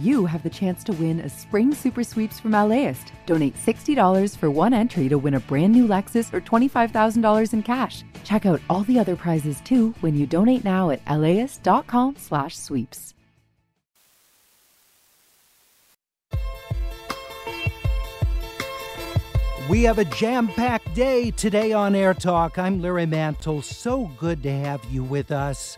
You have the chance to win a spring super sweeps from LAist. Donate $60 for one entry to win a brand new Lexus or $25,000 in cash. Check out all the other prizes too when you donate now at laist.com/sweeps. We have a jam-packed day today on Air Talk. I'm Larry Mantle. So good to have you with us.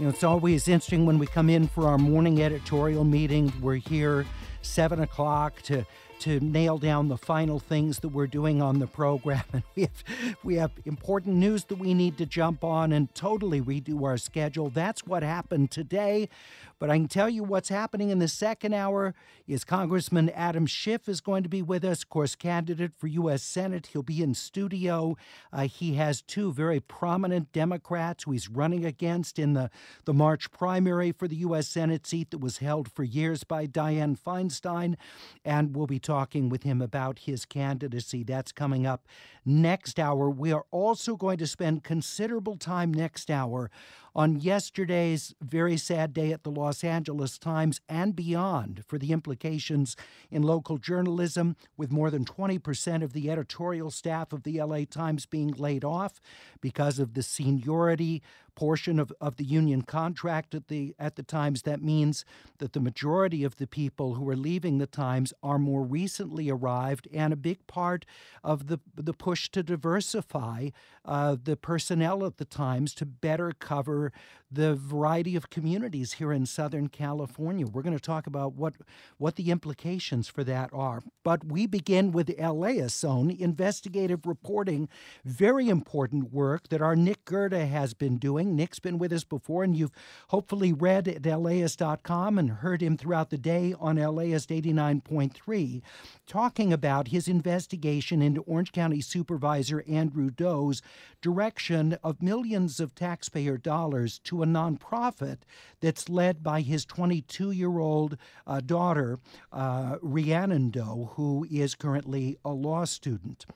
You know, it's always interesting when we come in for our morning editorial meeting. We're here seven o'clock to to nail down the final things that we're doing on the program. And we have we have important news that we need to jump on and totally redo our schedule. That's what happened today. But I can tell you what's happening in the second hour is Congressman Adam Schiff is going to be with us, of course, candidate for U.S. Senate. He'll be in studio. Uh, he has two very prominent Democrats who he's running against in the, the March primary for the U.S. Senate seat that was held for years by Dianne Feinstein. And we'll be talking with him about his candidacy. That's coming up next hour. We are also going to spend considerable time next hour on yesterday's very sad day at the Los Angeles Times and beyond for the implications in local journalism, with more than 20% of the editorial staff of the LA Times being laid off because of the seniority portion of, of the union contract at the at the Times. That means that the majority of the people who are leaving the Times are more recently arrived, and a big part of the the push to diversify uh, the personnel at the Times to better cover the variety of communities here in Southern California. We're going to talk about what what the implications for that are. But we begin with LAist own investigative reporting, very important work that our Nick Gerda has been doing. Nick's been with us before, and you've hopefully read at LAist.com and heard him throughout the day on LAist 89.3 talking about his investigation into Orange County Supervisor Andrew Do's direction of millions of taxpayer dollars to a nonprofit that's led by his 22 year old uh, daughter, uh, Rhiannon Do, who is currently a law student.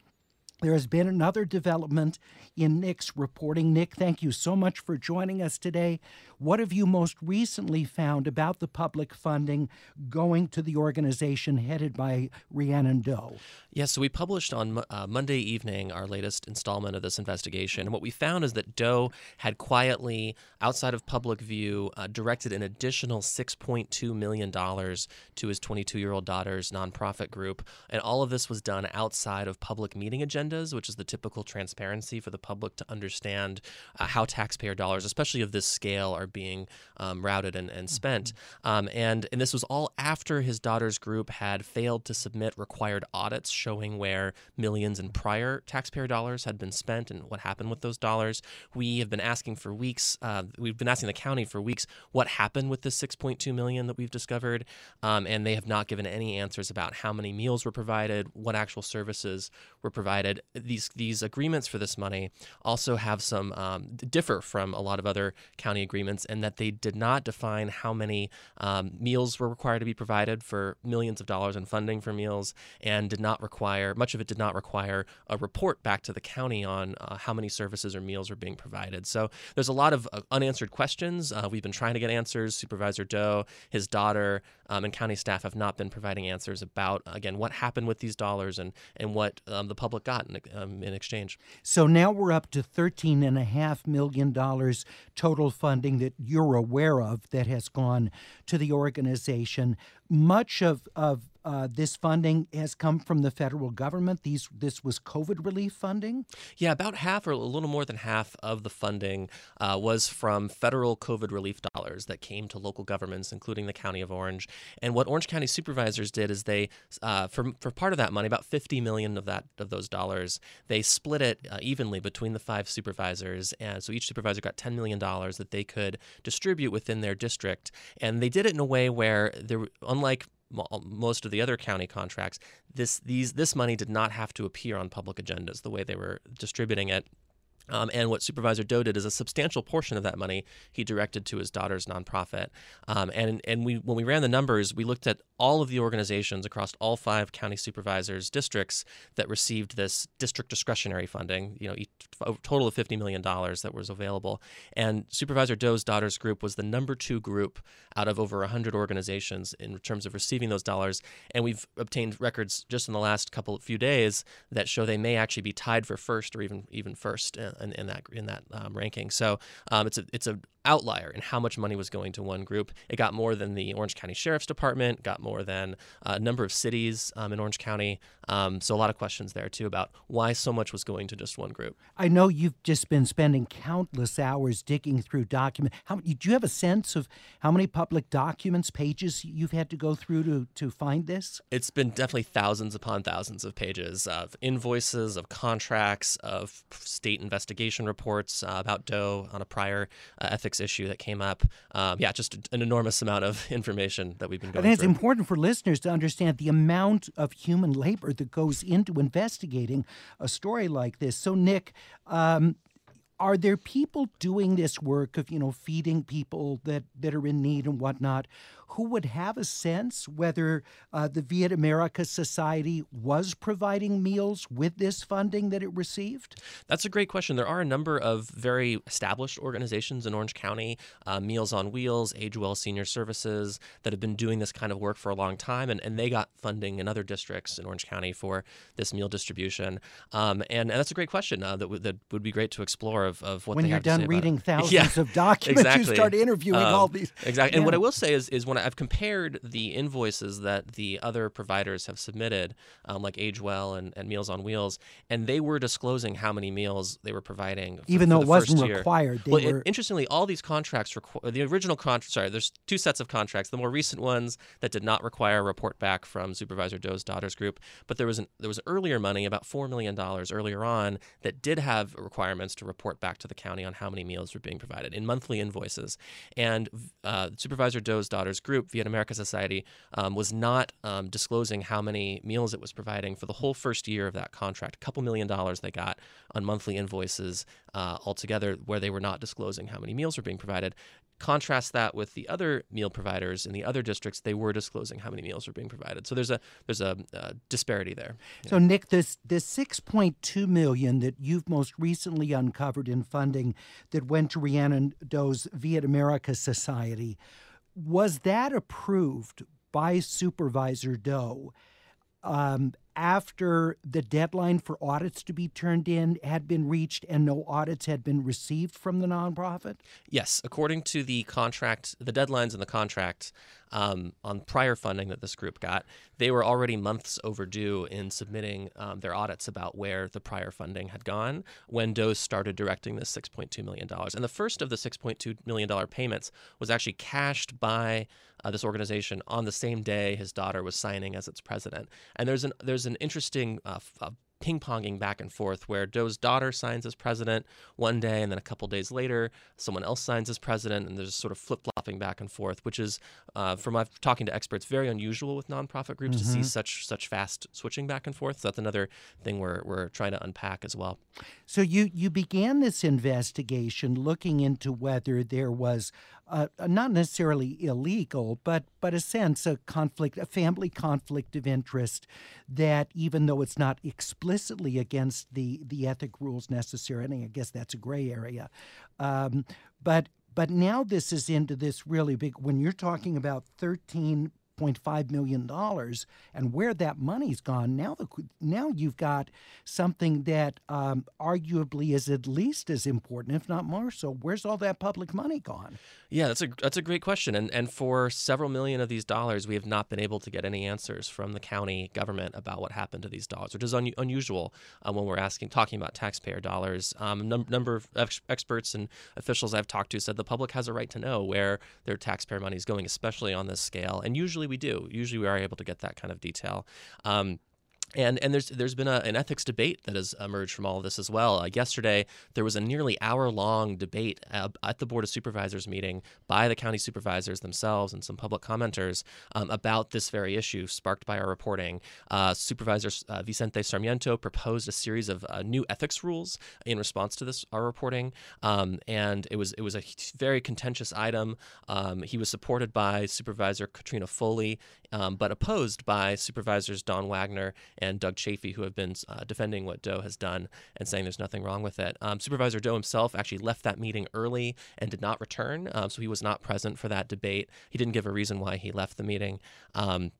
There has been another development in Nick's reporting. Nick, thank you so much for joining us today. What have you most recently found about the public funding going to the organization headed by Rhiannon Do? Yes, so we published on uh, Monday evening our latest installment of this investigation. And what we found is that Do had quietly, outside of public view, uh, directed an additional $6.2 million to his 22 year old daughter's nonprofit group. And all of this was done outside of public meeting agendas, which is the typical transparency for the public to understand uh, how taxpayer dollars, especially of this scale, are being um, routed and, and spent. Mm-hmm. Um, and, and this was all after his daughter's group had failed to submit required audits showing where millions in prior taxpayer dollars had been spent and what happened with those dollars. We have been asking for weeks, uh, we've been asking the county for weeks what happened with this 6.2 million that we've discovered. Um, and they have not given any answers about how many meals were provided, what actual services were provided. These, these agreements for this money also have some um, differ from a lot of other county agreements and that they did not define how many um, meals were required to be provided for millions of dollars in funding for meals and did not require much of it did not require a report back to the county on uh, how many services or meals were being provided. So there's a lot of uh, unanswered questions. Uh, we've been trying to get answers. Supervisor Do his daughter um, and county staff have not been providing answers about again what happened with these dollars and and what um, the public got in, um, in exchange. So now we're up to 13 and a half million dollars total funding that you're aware of that has gone to the organization. Much of, of uh, this funding has come from the federal government. These this was COVID relief funding. Yeah, about half or a little more than half of the funding uh, was from federal COVID relief dollars that came to local governments, including the County of Orange. And what Orange County supervisors did is they, uh, for for part of that money, about 50 million of that of those dollars, they split it uh, evenly between the five supervisors, and so each supervisor got 10 million dollars that they could distribute within their district. And they did it in a way where there, unlike Uh, most of the other county contracts, this these this money did not have to appear on public agendas the way they were distributing it Um, and what Supervisor Do did is a substantial portion of that money he directed to his daughter's nonprofit. Um, and and we when we ran the numbers, we looked at all of the organizations across all five county supervisors districts that received this district discretionary funding. You know, a total of fifty million dollars that was available. And Supervisor Do's daughters group was the number two group out of over hundred organizations in terms of receiving those dollars. And we've obtained records just in the last couple few days that show they may actually be tied for first or even even first in, in that in that um, ranking. So um, it's a it's a outlier in how much money was going to one group. It got more than the Orange County Sheriff's Department, got more than a number of cities um, in Orange County. Um, so a lot of questions there too about why so much was going to just one group. I know you've just been spending countless hours digging through documents. How do you have a sense of how many public documents, pages you've had to go through to to find this? It's been definitely thousands upon thousands of pages of invoices, of contracts, of state investigation reports uh, about Do on a prior uh, ethics issue that came up. Um, yeah, just an enormous amount of information that we've been going I think through. it's important for listeners to understand the amount of human labor that goes into investigating a story like this. So, Nick, um, are there people doing this work of you know feeding people that that are in need and whatnot who would have a sense whether uh, the Viet America Society was providing meals with this funding that it received? That's a great question. There are a number of very established organizations in Orange County, uh, Meals on Wheels, Age Well Senior Services, that have been doing this kind of work for a long time, and, and they got funding in other districts in Orange County for this meal distribution. Um, and, and that's a great question uh, that, w- that would be great to explore of, of what when you're done reading thousands Yeah, of documents, exactly. you start interviewing Um, all these. Exactly. And what I will say is, is when I've compared the invoices that the other providers have submitted, um, like Age Well and, and Meals on Wheels, and they were disclosing how many meals they were providing. for- Even though it wasn't required, well, it- interestingly, all these contracts, requ- the original contract, sorry, there's two sets of contracts. The more recent ones that did not require a report back from Supervisor Do's Daughters Group, but there was an there was earlier money, about four million dollars earlier on, that did have requirements to report back to the county on how many meals were being provided in monthly invoices. And uh, Supervisor Do's Daughters Group, Viet America Society, um, was not um, disclosing how many meals it was providing for the whole first year of that contract. A couple million dollars they got on monthly invoices uh, altogether, where they were not disclosing how many meals were being provided. Contrast that with the other meal providers in the other districts; they were disclosing how many meals were being provided. So there's a there's a, uh disparity there. So, Nick, this this six point two million that you've most recently uncovered in funding that went to Rhiannon Do's Viet America Society, was that approved by Supervisor Do um, after the deadline for audits to be turned in had been reached and no audits had been received from the nonprofit? Yes, according to the contract, the deadlines in the contract um, on prior funding that this group got, they were already months overdue in submitting um, their audits about where the prior funding had gone when Do started directing this $6.2 million. And the first of the $6.2 million payments was actually cashed by uh, this organization on the same day his daughter was signing as its president. And there's an there's an interesting uh, f- uh, ping ponging back and forth where Do's daughter signs as president one day, and then a couple days later, someone else signs as president, and there's sort of flip flopping back and forth, which is, uh, from my talking to experts, very unusual with nonprofit groups to see such such fast switching back and forth. So that's another thing we're we're trying to unpack as well. So you you began this investigation looking into whether there was uh, uh, not necessarily illegal, but but a sense a conflict, a family conflict of interest that even though it's not explicitly against the the ethic rules necessarily, I guess that's a gray area, um, but. But now this is into this really big. When you're talking about 13 $8.5 million and where that money's gone. Now, the, now you've got something that um, arguably is at least as important, if not more so. Where's all that public money gone? Yeah, that's a, that's a great question. And, and for several million of these dollars, we have not been able to get any answers from the county government about what happened to these dollars, which is un- unusual uh, when we're asking talking about taxpayer dollars. Um, num- number of ex- experts and officials I've talked to said the public has a right to know where their taxpayer money is going, especially on this scale. And usually we do. Usually we are able to get that kind of detail. Um, And and there's there's been a, an ethics debate that has emerged from all of this as well. Uh, yesterday there was a nearly hour long debate at the board of supervisors meeting by the county supervisors themselves and some public commenters um, about this very issue, sparked by our reporting. Uh, Supervisor uh, Vicente Sarmiento proposed a series of uh, new ethics rules in response to this our reporting, um, and it was it was a very contentious item. Um, he was supported by Supervisor Katrina Foley, um, but opposed by Supervisors Don Wagner and Doug Chafee, who have been uh, defending what Do has done and saying there's nothing wrong with it. Um, Supervisor Do himself actually left that meeting early and did not return, um, so he was not present for that debate. He didn't give a reason why he left the meeting. Um,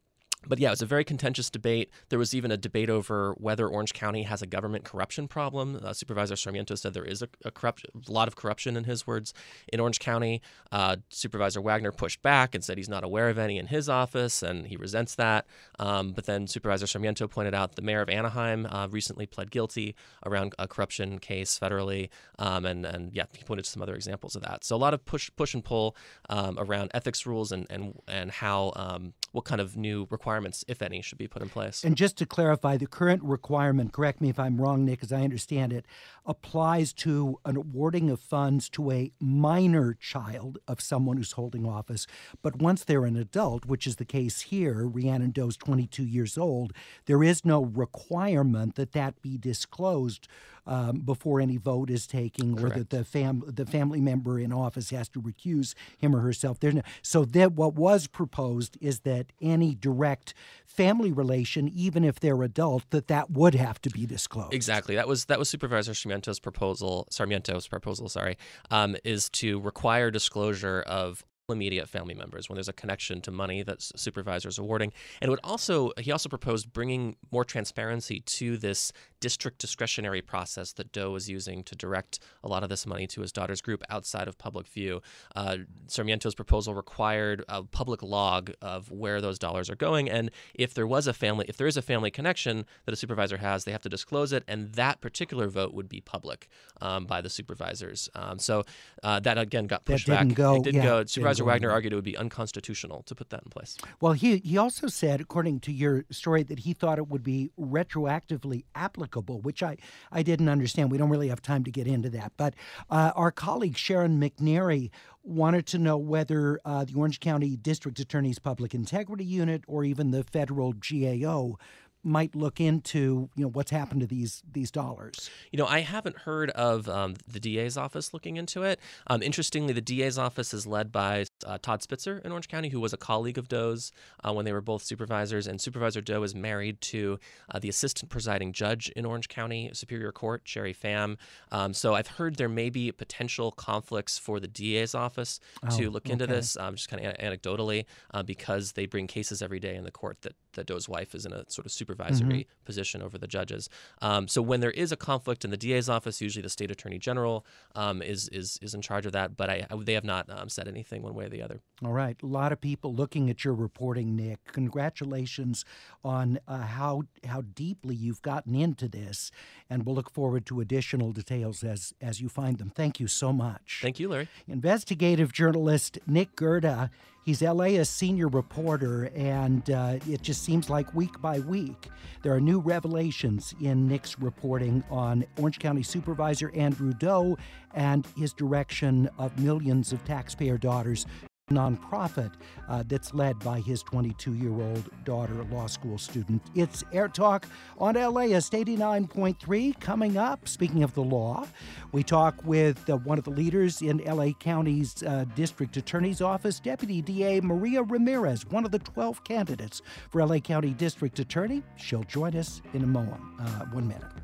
but yeah, it was a very contentious debate. There was even a debate over whether Orange County has a government corruption problem. Uh, Supervisor Sarmiento said there is a, a, corrupt, a lot of corruption, in his words, in Orange County. Uh, Supervisor Wagner pushed back and said he's not aware of any in his office, and he resents that. Um, but then Supervisor Sarmiento pointed out the mayor of Anaheim uh, recently pled guilty around a corruption case federally, um, and and yeah, he pointed to some other examples of that. So a lot of push push and pull um, around ethics rules and and and how um, what kind of new requirements, if any, should be put in place. And just to clarify, the current requirement, correct me if I'm wrong, Nick, as I understand it, applies to an awarding of funds to a minor child of someone who's holding office. But once they're an adult, which is the case here, Rhiannon Do's 22 years old, there is no requirement that that be disclosed um, before any vote is taken, Correct. or that the fam the family member in office has to recuse him or herself. There's no, so that what was proposed is that any direct family relation, even if they're adult, that that would have to be disclosed. Exactly. That was that was Supervisor Sarmiento's proposal. Sarmiento's proposal, sorry, um, is to require disclosure of immediate family members when there's a connection to money that supervisors awarding and would also he also proposed bringing more transparency to this district discretionary process that Do was using to direct a lot of this money to his daughter's group outside of public view. Uh, sarmiento's proposal required a public log of where those dollars are going and if there was a family if there is a family connection that a supervisor has they have to disclose it and that particular vote would be public um, by the supervisors. Um, so uh, that again got pushed that didn't back. go, it didn't yeah, go. didn't Supervisor Wagner argued it would be unconstitutional to put that in place. Well, he he also said, according to your story, that he thought it would be retroactively applicable, which I I didn't understand. We don't really have time to get into that. But uh, our colleague Sharon McNary wanted to know whether uh, the Orange County District Attorney's Public Integrity Unit or even the federal GAO might look into you know what's happened to these these dollars. You know, I haven't heard of um, the DA's office looking into it. Um, interestingly, the DA's office is led by uh, Todd Spitzer in Orange County, who was a colleague of Do's uh, when they were both supervisors. And Supervisor Do is married to uh, the assistant presiding judge in Orange County Superior Court, Cheri Pham. Um, so I've heard there may be potential conflicts for the DA's office oh, to look into okay. this, um, just kind of anecdotally, uh, because they bring cases every day in the court that, that Do's wife is in a sort of supervisory mm-hmm. position over the judges. Um, so when there is a conflict in the DA's office, usually the state attorney general um, is is is in charge of that. But I, I, they have not um, said anything one way or the other. All right, a lot of people looking at your reporting, Nick. Congratulations on uh, how how deeply you've gotten into this, and we'll look forward to additional details as as you find them. Thank you so much. Thank you, Larry. Investigative journalist Nick Gerda He's LA's senior reporter, and uh, it just seems like week by week. There are new revelations in Nick's reporting on Orange County Supervisor Andrew Do and his direction of millions of taxpayer dollars nonprofit uh, that's led by his 22 year old daughter, law school student. It's Air Talk on LAist 89.3 coming up. Speaking of the law, we talk with uh, one of the leaders in LA County's uh, District Attorney's Office, Deputy DA Maria Ramirez, one of the 12 candidates for LA County District Attorney. She'll join us in a moment. Uh, one minute.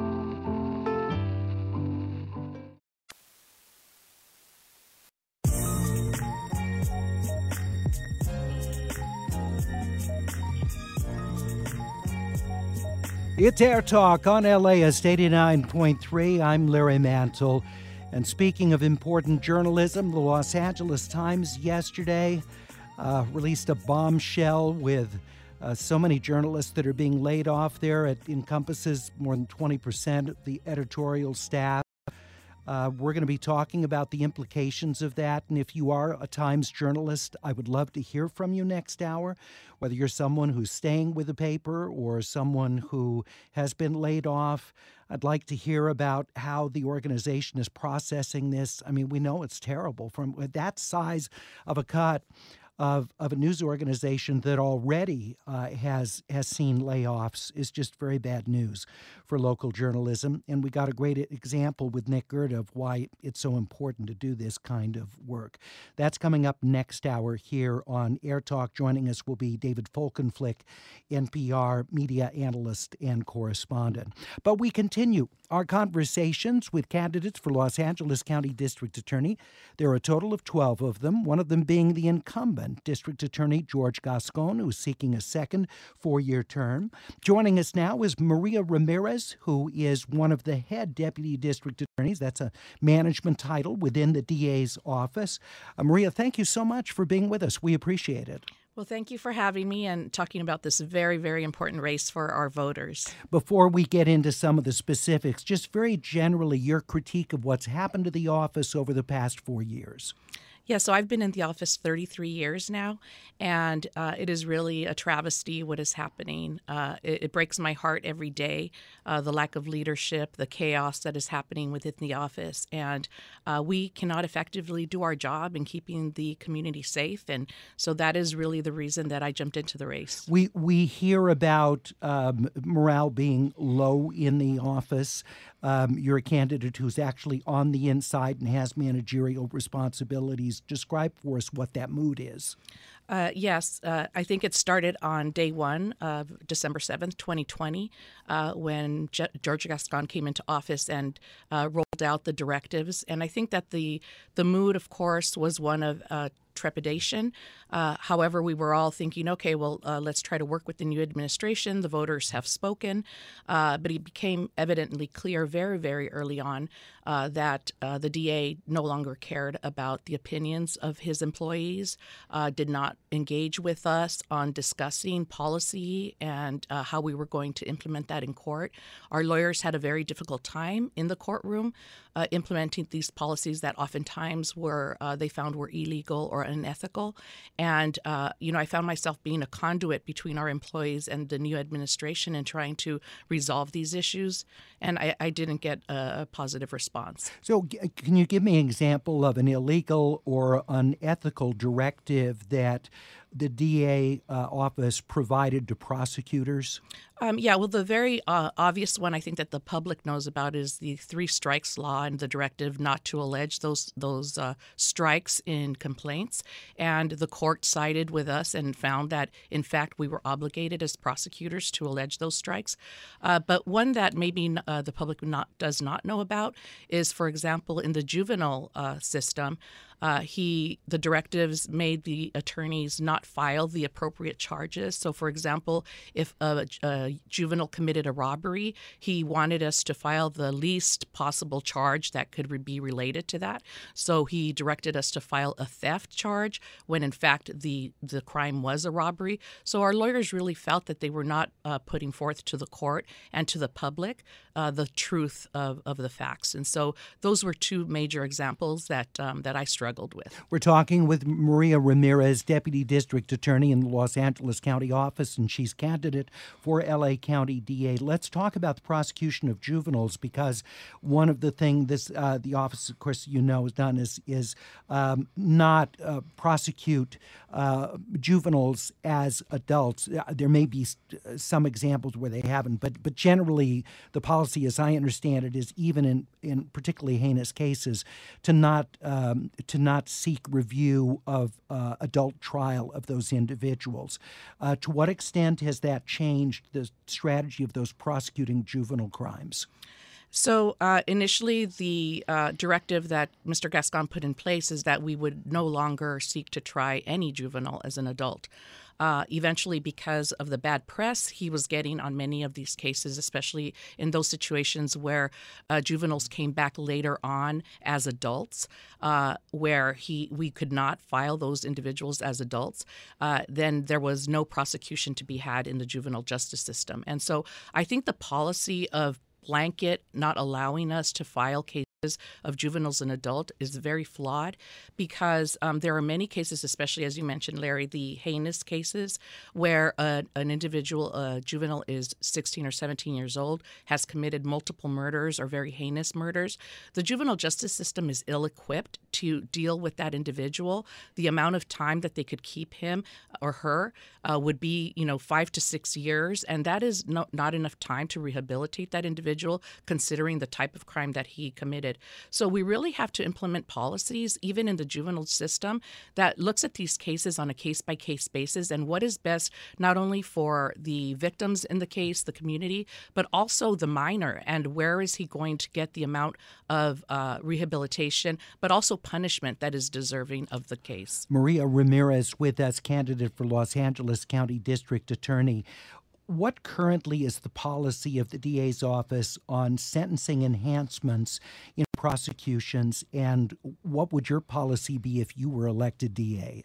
It's Air Talk on LAist 89.3. I'm Larry Mantle. And speaking of important journalism, the Los Angeles Times yesterday uh, released a bombshell with uh, so many journalists that are being laid off there. It encompasses more than 20% of the editorial staff. Uh, we're going to be talking about the implications of that. And if you are a Times journalist, I would love to hear from you next hour, whether you're someone who's staying with the paper or someone who has been laid off. I'd like to hear about how the organization is processing this. I mean, we know it's terrible from that size of a cut of, of a news organization that already uh, has has seen layoffs is just very bad news for local journalism. And we got a great example with Nick Gerda of why it's so important to do this kind of work. That's coming up next hour here on Air Talk. Joining us will be David Folkenflik, NPR media analyst and correspondent. But we continue our conversations with candidates for Los Angeles County District Attorney. There are a total of 12 of them, one of them being the incumbent District Attorney George Gascon, who is seeking a second four year term. Joining us now is Maria Ramirez, who is one of the head deputy district attorneys. That's a management title within the DA's office. Uh, Maria, thank you so much for being with us. We appreciate it. Well, thank you for having me and talking about this very, very important race for our voters. Before we get into some of the specifics, just very generally, your critique of what's happened to the office over the past four years. Yeah, so I've been in the office 33 years now, and uh, it is really a travesty what is happening. Uh, it, it, breaks my heart every day uh, the lack of leadership, the chaos that is happening within the office. And uh, we cannot effectively do our job in keeping the community safe. And so that is really the reason that I jumped into the race. We, we hear about um, morale being low in the office. Um, you're a candidate who's actually on the inside and has managerial responsibilities. Describe for us what that mood is. Uh, yes, uh, I think it started on day one of December 7th, 2020, uh, when Je- George Gascon came into office and uh, rolled out the directives. And I think that the, the mood, of course, was one of uh, trepidation. Uh, however, we were all thinking, okay, well, uh, let's try to work with the new administration. The voters have spoken. Uh, but it became evidently clear very, very early on uh, that uh, the DA no longer cared about the opinions of his employees, uh, did not engage with us on discussing policy and how we were going to implement that in court. Our lawyers had a very difficult time in the courtroom implementing these policies that oftentimes were they found were illegal or unethical. And, uh, you know, I found myself being a conduit between our employees and the new administration and trying to resolve these issues. And I, I didn't get a, a positive response. So, can you give me an example of an illegal or unethical directive that the DA uh, office provided to prosecutors? Um, yeah, well, the very uh, obvious one I think that the public knows about is the three strikes law and the directive not to allege those those uh, strikes in complaints. And the court sided with us and found that, in fact, we were obligated as prosecutors to allege those strikes. Uh, but one that maybe uh, the public not does not know about is, for example, in the juvenile uh, system. Uh, he the directives made the attorneys not file the appropriate charges. So, for example, if a, a, juvenile committed a robbery, he wanted us to file the least possible charge that could be related to that. So he directed us to file a theft charge when, in fact, the the crime was a robbery. So our lawyers really felt that they were not uh, putting forth to the court and to the public uh, the truth of, of the facts. And so those were two major examples that um, that I struggled with. We're talking with Maria Ramirez, Deputy District Attorney in the Los Angeles County Office, and she's candidate for LA County DA. Let's talk about the prosecution of juveniles because one of the things this uh, the office, of course, you know, has done is is um, not uh, prosecute uh, juveniles as adults. Uh, there may be some examples where they haven't, but but generally the policy, as I understand it, is even in in particularly heinous cases to not um, to not seek review of uh, adult trial of those individuals. Uh, to what extent has that changed the strategy of those prosecuting juvenile crimes? So uh, initially, the uh, directive that Mr. Gascon put in place is that we would no longer seek to try any juvenile as an adult. Uh, eventually, because of the bad press he was getting on many of these cases, especially in those situations where uh, juveniles came back later on as adults, uh, where he we could not file those individuals as adults, uh, then there was no prosecution to be had in the juvenile justice system. And so, I think the policy of blanket not allowing us to file cases of juveniles and adult is very flawed because um, there are many cases, especially as you mentioned, Larry, the heinous cases where a, an individual, a juvenile, is 16 or 17 years old, has committed multiple murders or very heinous murders. The juvenile justice system is ill equipped to deal with that individual. The amount of time that they could keep him or her uh, would be, you know, five to six years, and that is no, not enough time to rehabilitate that individual, considering the type of crime that he committed. So we really have to implement policies, even in the juvenile system, that looks at these cases on a case by case basis and what is best not only for the victims in the case, the community, but also the minor and where is he going to get the amount of uh, rehabilitation, but also punishment that is deserving of the case. Maria Ramirez with us, candidate for Los Angeles County District Attorney what currently is the policy of the DA's office on sentencing enhancements in prosecutions, and what would your policy be if you were elected DA?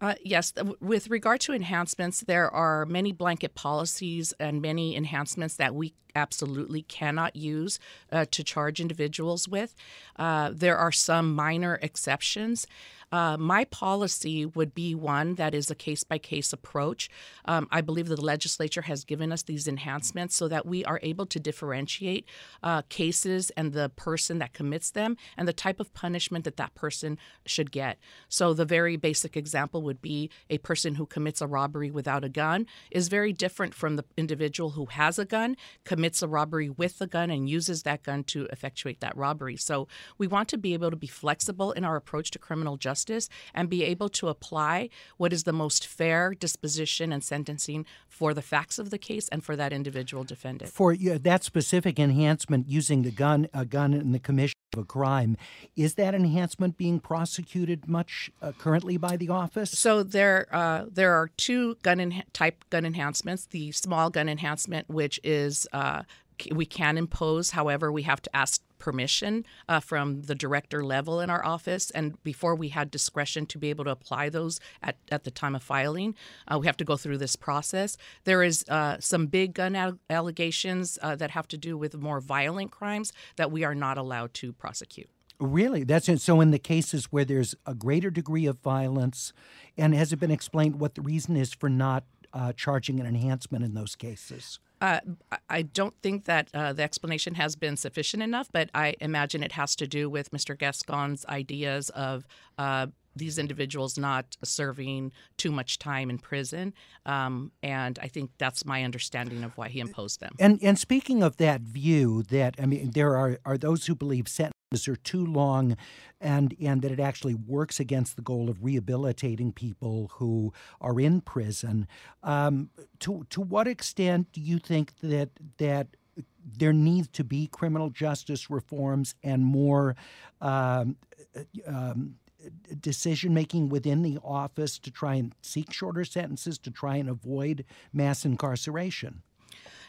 Uh, yes, with regard to enhancements, there are many blanket policies and many enhancements that we absolutely cannot use uh, to charge individuals with. Uh, there are some minor exceptions. Uh, my policy would be one that is a case by case approach. Um, I believe the legislature has given us these enhancements so that we are able to differentiate uh, cases and the person that commits them and the type of punishment that that person should get. So, the very basic example would be a person who commits a robbery without a gun is very different from the individual who has a gun, commits a robbery with a gun, and uses that gun to effectuate that robbery. So, we want to be able to be flexible in our approach to criminal justice justice and be able to apply what is the most fair disposition and sentencing for the facts of the case and for that individual defendant. For that specific enhancement using the gun, a gun in the commission of a crime, is that enhancement being prosecuted much uh, currently by the office? So there, uh, there are two gun en- type gun enhancements. The small gun enhancement, which is uh, we can impose. However, we have to ask permission uh, from the director level in our office. And before we had discretion to be able to apply those at, at the time of filing, uh, we have to go through this process. There is uh, some big gun allegations uh, that have to do with more violent crimes that we are not allowed to prosecute. Really? That's it. So, in the cases where there's a greater degree of violence, and has it been explained what the reason is for not uh, charging an enhancement in those cases? Uh, I don't think that uh, the explanation has been sufficient enough, but I imagine it has to do with Mr. Gascon's ideas of uh, these individuals not serving too much time in prison, um, and I think that's my understanding of why he imposed them. And and speaking of that view, that I mean, there are are those who believe sentences are too long and and that it actually works against the goal of rehabilitating people who are in prison. Um, to to what extent do you think that that there needs to be criminal justice reforms and more um, um, decision making within the office to try and seek shorter sentences to try and avoid mass incarceration?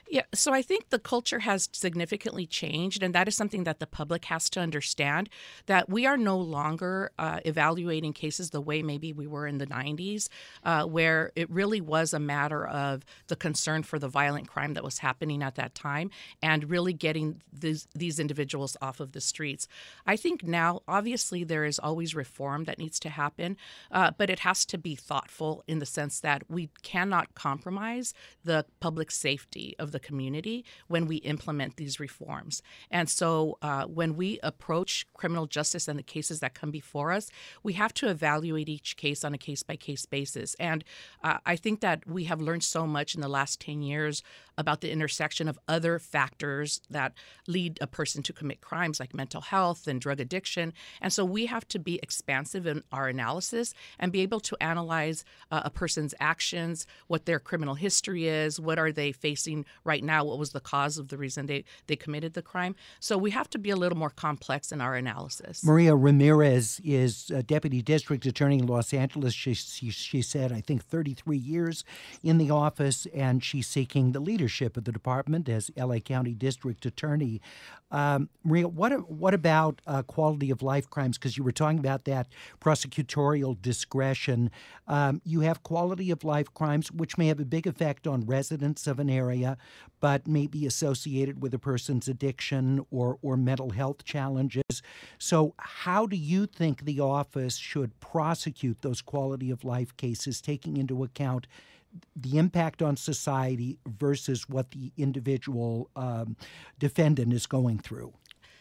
Yeah, so I think the culture has significantly changed, and that is something that the public has to understand that we are no longer uh, evaluating cases the way maybe we were in the 90s, uh, where it really was a matter of the concern for the violent crime that was happening at that time and really getting these, these individuals off of the streets. I think now, obviously, there is always reform that needs to happen, uh, but it has to be thoughtful in the sense that we cannot compromise the public safety of the community when we implement these reforms. And so uh, when we approach criminal justice and the cases that come before us, we have to evaluate each case on a case by case basis. And uh, I think that we have learned so much in the last 10 years about the intersection of other factors that lead a person to commit crimes like mental health and drug addiction. And so we have to be expansive in our analysis and be able to analyze uh, a person's actions, what their criminal history is, what are they facing right now, what was the cause of the reason they, they committed the crime. So we have to be a little more complex in our analysis. Maria Ramirez is Deputy District Attorney in Los Angeles. She, she, she said, I think, 33 years in the office, and she's seeking the leadership of the department as LA County District Attorney. Um, Maria, what what about uh, quality of life crimes? Because you were talking about that prosecutorial discretion. Um, you have quality of life crimes, which may have a big effect on residents of an area, but may be associated with a person's addiction or or mental health challenges. So, how do you think the office should prosecute those quality of life cases, taking into account? the impact on society versus what the individual um, defendant is going through?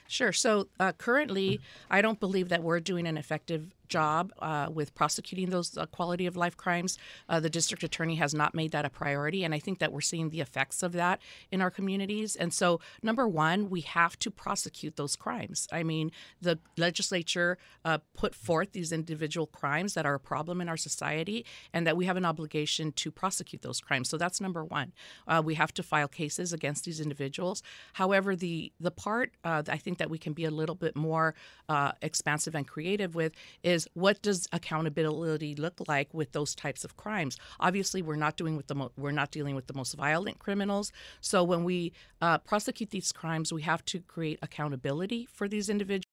Sure. So uh, currently, I don't believe that we're doing an effective job uh, with prosecuting those uh, quality of life crimes. Uh, the district attorney has not made that a priority, and I think that we're seeing the effects of that in our communities. And so, number one, we have to prosecute those crimes. I mean, the legislature uh, put forth these individual crimes that are a problem in our society, and that we have an obligation to prosecute those crimes. So that's number one. Uh, we have to file cases against these individuals. However, the the part uh, I think that we can be a little bit more expansive and creative with is is what does accountability look like with those types of crimes? Obviously, we're not doing with the mo- we're not dealing with the most violent criminals. So when we uh, prosecute these crimes, we have to create accountability for these individuals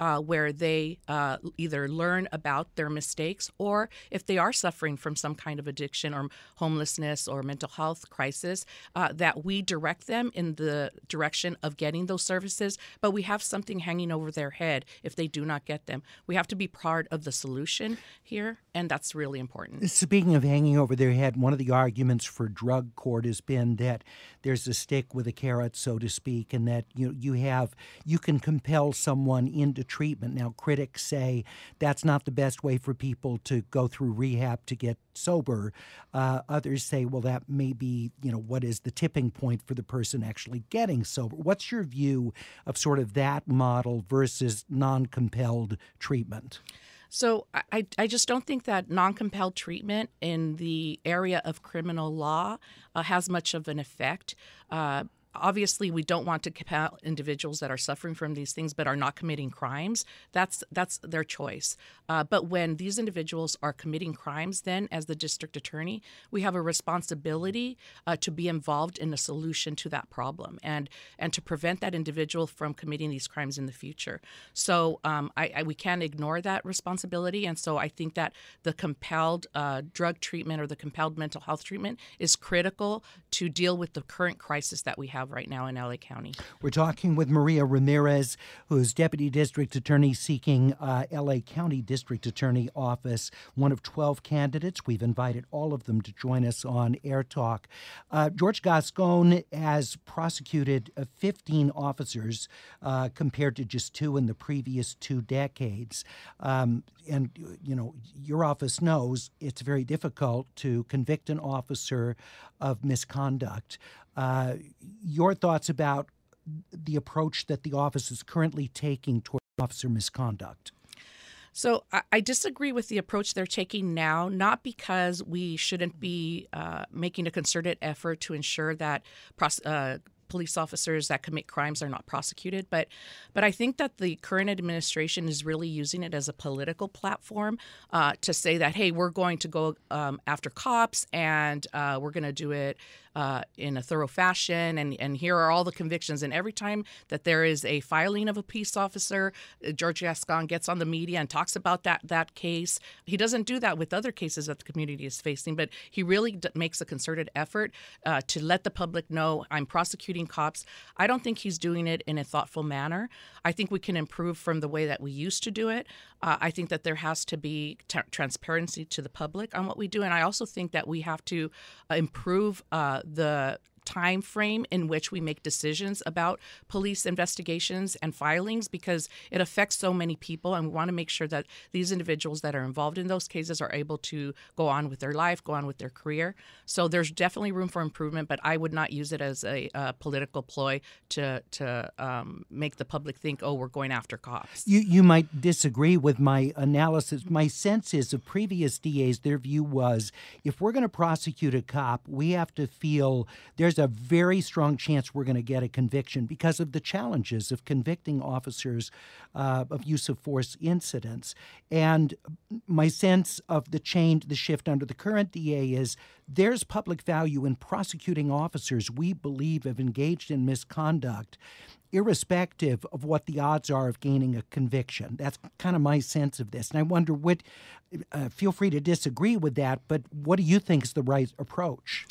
uh, where they uh, either learn about their mistakes or if they are suffering from some kind of addiction or homelessness or mental health crisis, uh, that we direct them in the direction of getting those services. But we have something hanging over their head if they do not get them. We have to be part of the solution here, and that's really important. Speaking of hanging over their head, one of the arguments for drug court has been that there's a stick with a carrot, so to speak, and that you you have you can compel someone into treatment. Now, critics say that's not the best way for people to go through rehab to get sober. Uh, others say, well, that may be, you know, what is the tipping point for the person actually getting sober? What's your view of sort of that model versus non compelled treatment? So I, I just don't think that non-compelled treatment in the area of criminal law uh, has much of an effect. Uh, obviously we don't want to compel individuals that are suffering from these things but are not committing crimes. That's that's their choice uh, but when these individuals are committing crimes then as the district attorney we have a responsibility uh, to be involved in a solution to that problem and and to prevent that individual from committing these crimes in the future so um, I, I, we can't ignore that responsibility and so i think that the compelled uh, drug treatment or the compelled mental health treatment is critical to deal with the current crisis that we have right now in LA County. We're talking with Maria Ramirez, who's Deputy District Attorney seeking uh, LA County District Attorney office, one of 12 candidates. We've invited all of them to join us on Air Talk. Uh, George Gascon has prosecuted uh, 15 officers uh, compared to just two in the previous two decades. Um, and, you know, your office knows it's very difficult to convict an officer of misconduct. Uh, your thoughts about the approach that the office is currently taking toward officer misconduct. So I, I, disagree with the approach they're taking now, not because we shouldn't be uh, making a concerted effort to ensure that pros- uh, police officers that commit crimes are not prosecuted. But but I think that the current administration is really using it as a political platform uh, to say that hey, we're going to go um, after cops and uh, we're going to do it uh, in a thorough fashion, and and here are all the convictions. And every time that there is a filing of a peace officer, uh, George Gascon gets on the media and talks about that that case. He doesn't do that with other cases that the community is facing, but he really d- makes a concerted effort uh, to let the public know I'm prosecuting cops. I don't think he's doing it in a thoughtful manner. I think we can improve from the way that we used to do it. Uh, I think that there has to be t- transparency to the public on what we do, and I also think that we have to uh, improve uh, the time frame in which we make decisions about police investigations and filings because it affects so many people and we want to make sure that these individuals that are involved in those cases are able to go on with their life go on with their career. So there's definitely room for improvement but i would not use it as a, a political ploy to to um, make the public think oh we're going after cops. You you might disagree with my analysis. My sense is of previous DAs their view was if we're going to prosecute a cop we have to feel there's there's a very strong chance we're going to get a conviction because of the challenges of convicting officers uh, of use of force incidents. And my sense of the change, the shift under the current DA is there's public value in prosecuting officers we believe have engaged in misconduct irrespective of what the odds are of gaining a conviction. That's kind of my sense of this. And I wonder what, uh, feel free to disagree with that, but what do you think is the right approach?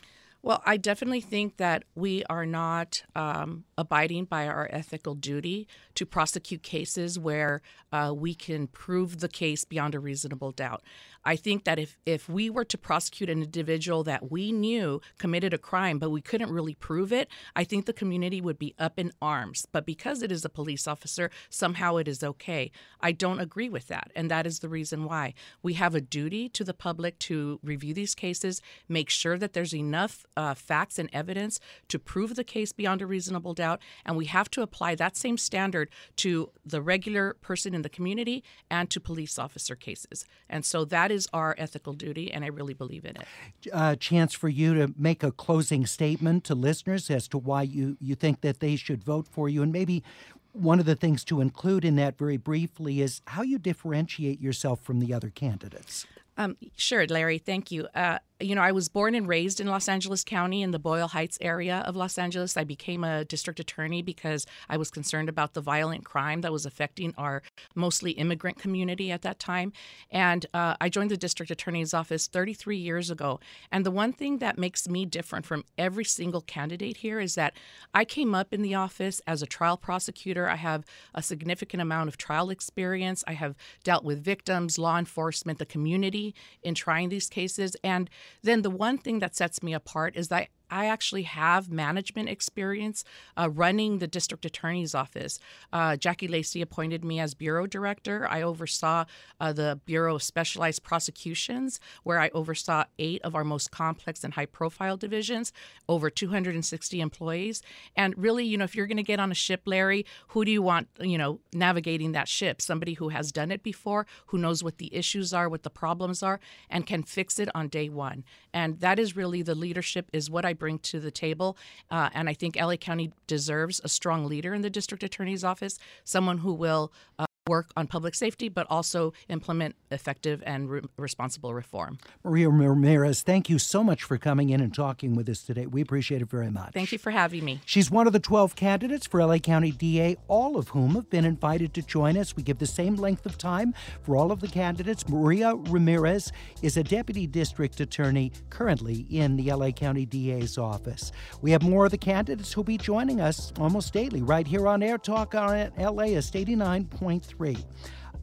Well, I definitely think that we are not um, abiding by our ethical duty to prosecute cases where uh, we can prove the case beyond a reasonable doubt. I think that if, if we were to prosecute an individual that we knew committed a crime, but we couldn't really prove it, I think the community would be up in arms. But because it is a police officer, somehow it is okay. I don't agree with that. And that is the reason why. We have a duty to the public to review these cases, make sure that there's enough uh, facts and evidence to prove the case beyond a reasonable doubt. And we have to apply that same standard to the regular person in the community and to police officer cases. And so that is our ethical duty, and I really believe in it. Uh, chance for you to make a closing statement to listeners as to why you, you think that they should vote for you, and maybe one of the things to include in that very briefly is how you differentiate yourself from the other candidates. Um, sure, Larry. Thank you. Uh, you know, I was born and raised in Los Angeles County in the Boyle Heights area of Los Angeles. I became a district attorney because I was concerned about the violent crime that was affecting our mostly immigrant community at that time. And uh, I joined the district attorney's office 33 years ago. And the one thing that makes me different from every single candidate here is that I came up in the office as a trial prosecutor. I have a significant amount of trial experience. I have dealt with victims, law enforcement, the community in trying these cases. And then the one thing that sets me apart is that I actually have management experience uh, running the district attorney's office. Uh, Jackie Lacey appointed me as bureau director. I oversaw uh, the Bureau of Specialized Prosecutions, where I oversaw eight of our most complex and high profile divisions, over 260 employees. And really, you know, if you're going to get on a ship, Larry, who do you want, you know, navigating that ship? Somebody who has done it before, who knows what the issues are, what the problems are, and can fix it on day one. And that is really the leadership, is what I bring to the table. Uh, and I think LA County deserves a strong leader in the district attorney's office, someone who will uh, work on public safety, but also implement effective and re- responsible reform. Maria Ramirez, thank you so much for coming in and talking with us today. We appreciate it very much. Thank you for having me. She's one of the 12 candidates for LA County DA, all of whom have been invited to join us. We give the same length of time for all of the candidates. Maria Ramirez is a deputy district attorney currently in the LA County DA's office. We have more of the candidates who'll be joining us almost daily right here on Air Talk on LAist 89.3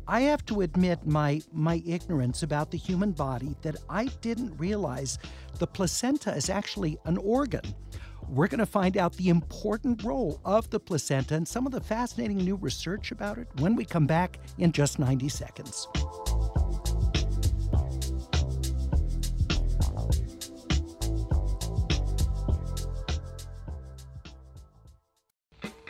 I have to admit my my ignorance about the human body that I didn't realize the placenta is actually an organ. We're going to find out the important role of the placenta and some of the fascinating new research about it when we come back in just 90 seconds.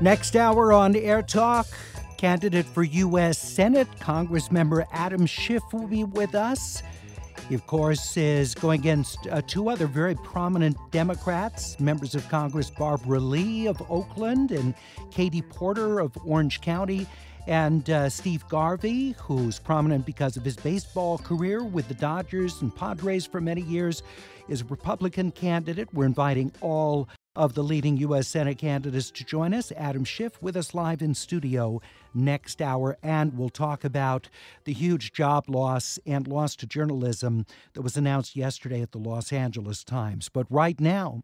Next hour on Air Talk, candidate for U.S. Senate, Congressmember Adam Schiff will be with us. He, of course, is going against uh, two other very prominent Democrats, members of Congress Barbara Lee of Oakland and Katie Porter of Orange County, and uh, Steve Garvey, who's prominent because of his baseball career with the Dodgers and Padres for many years, is a Republican candidate. We're inviting all of the leading U.S. Senate candidates to join us. Adam Schiff with us live in studio next hour, and we'll talk about the huge job loss and loss to journalism that was announced yesterday at the Los Angeles Times. But right now,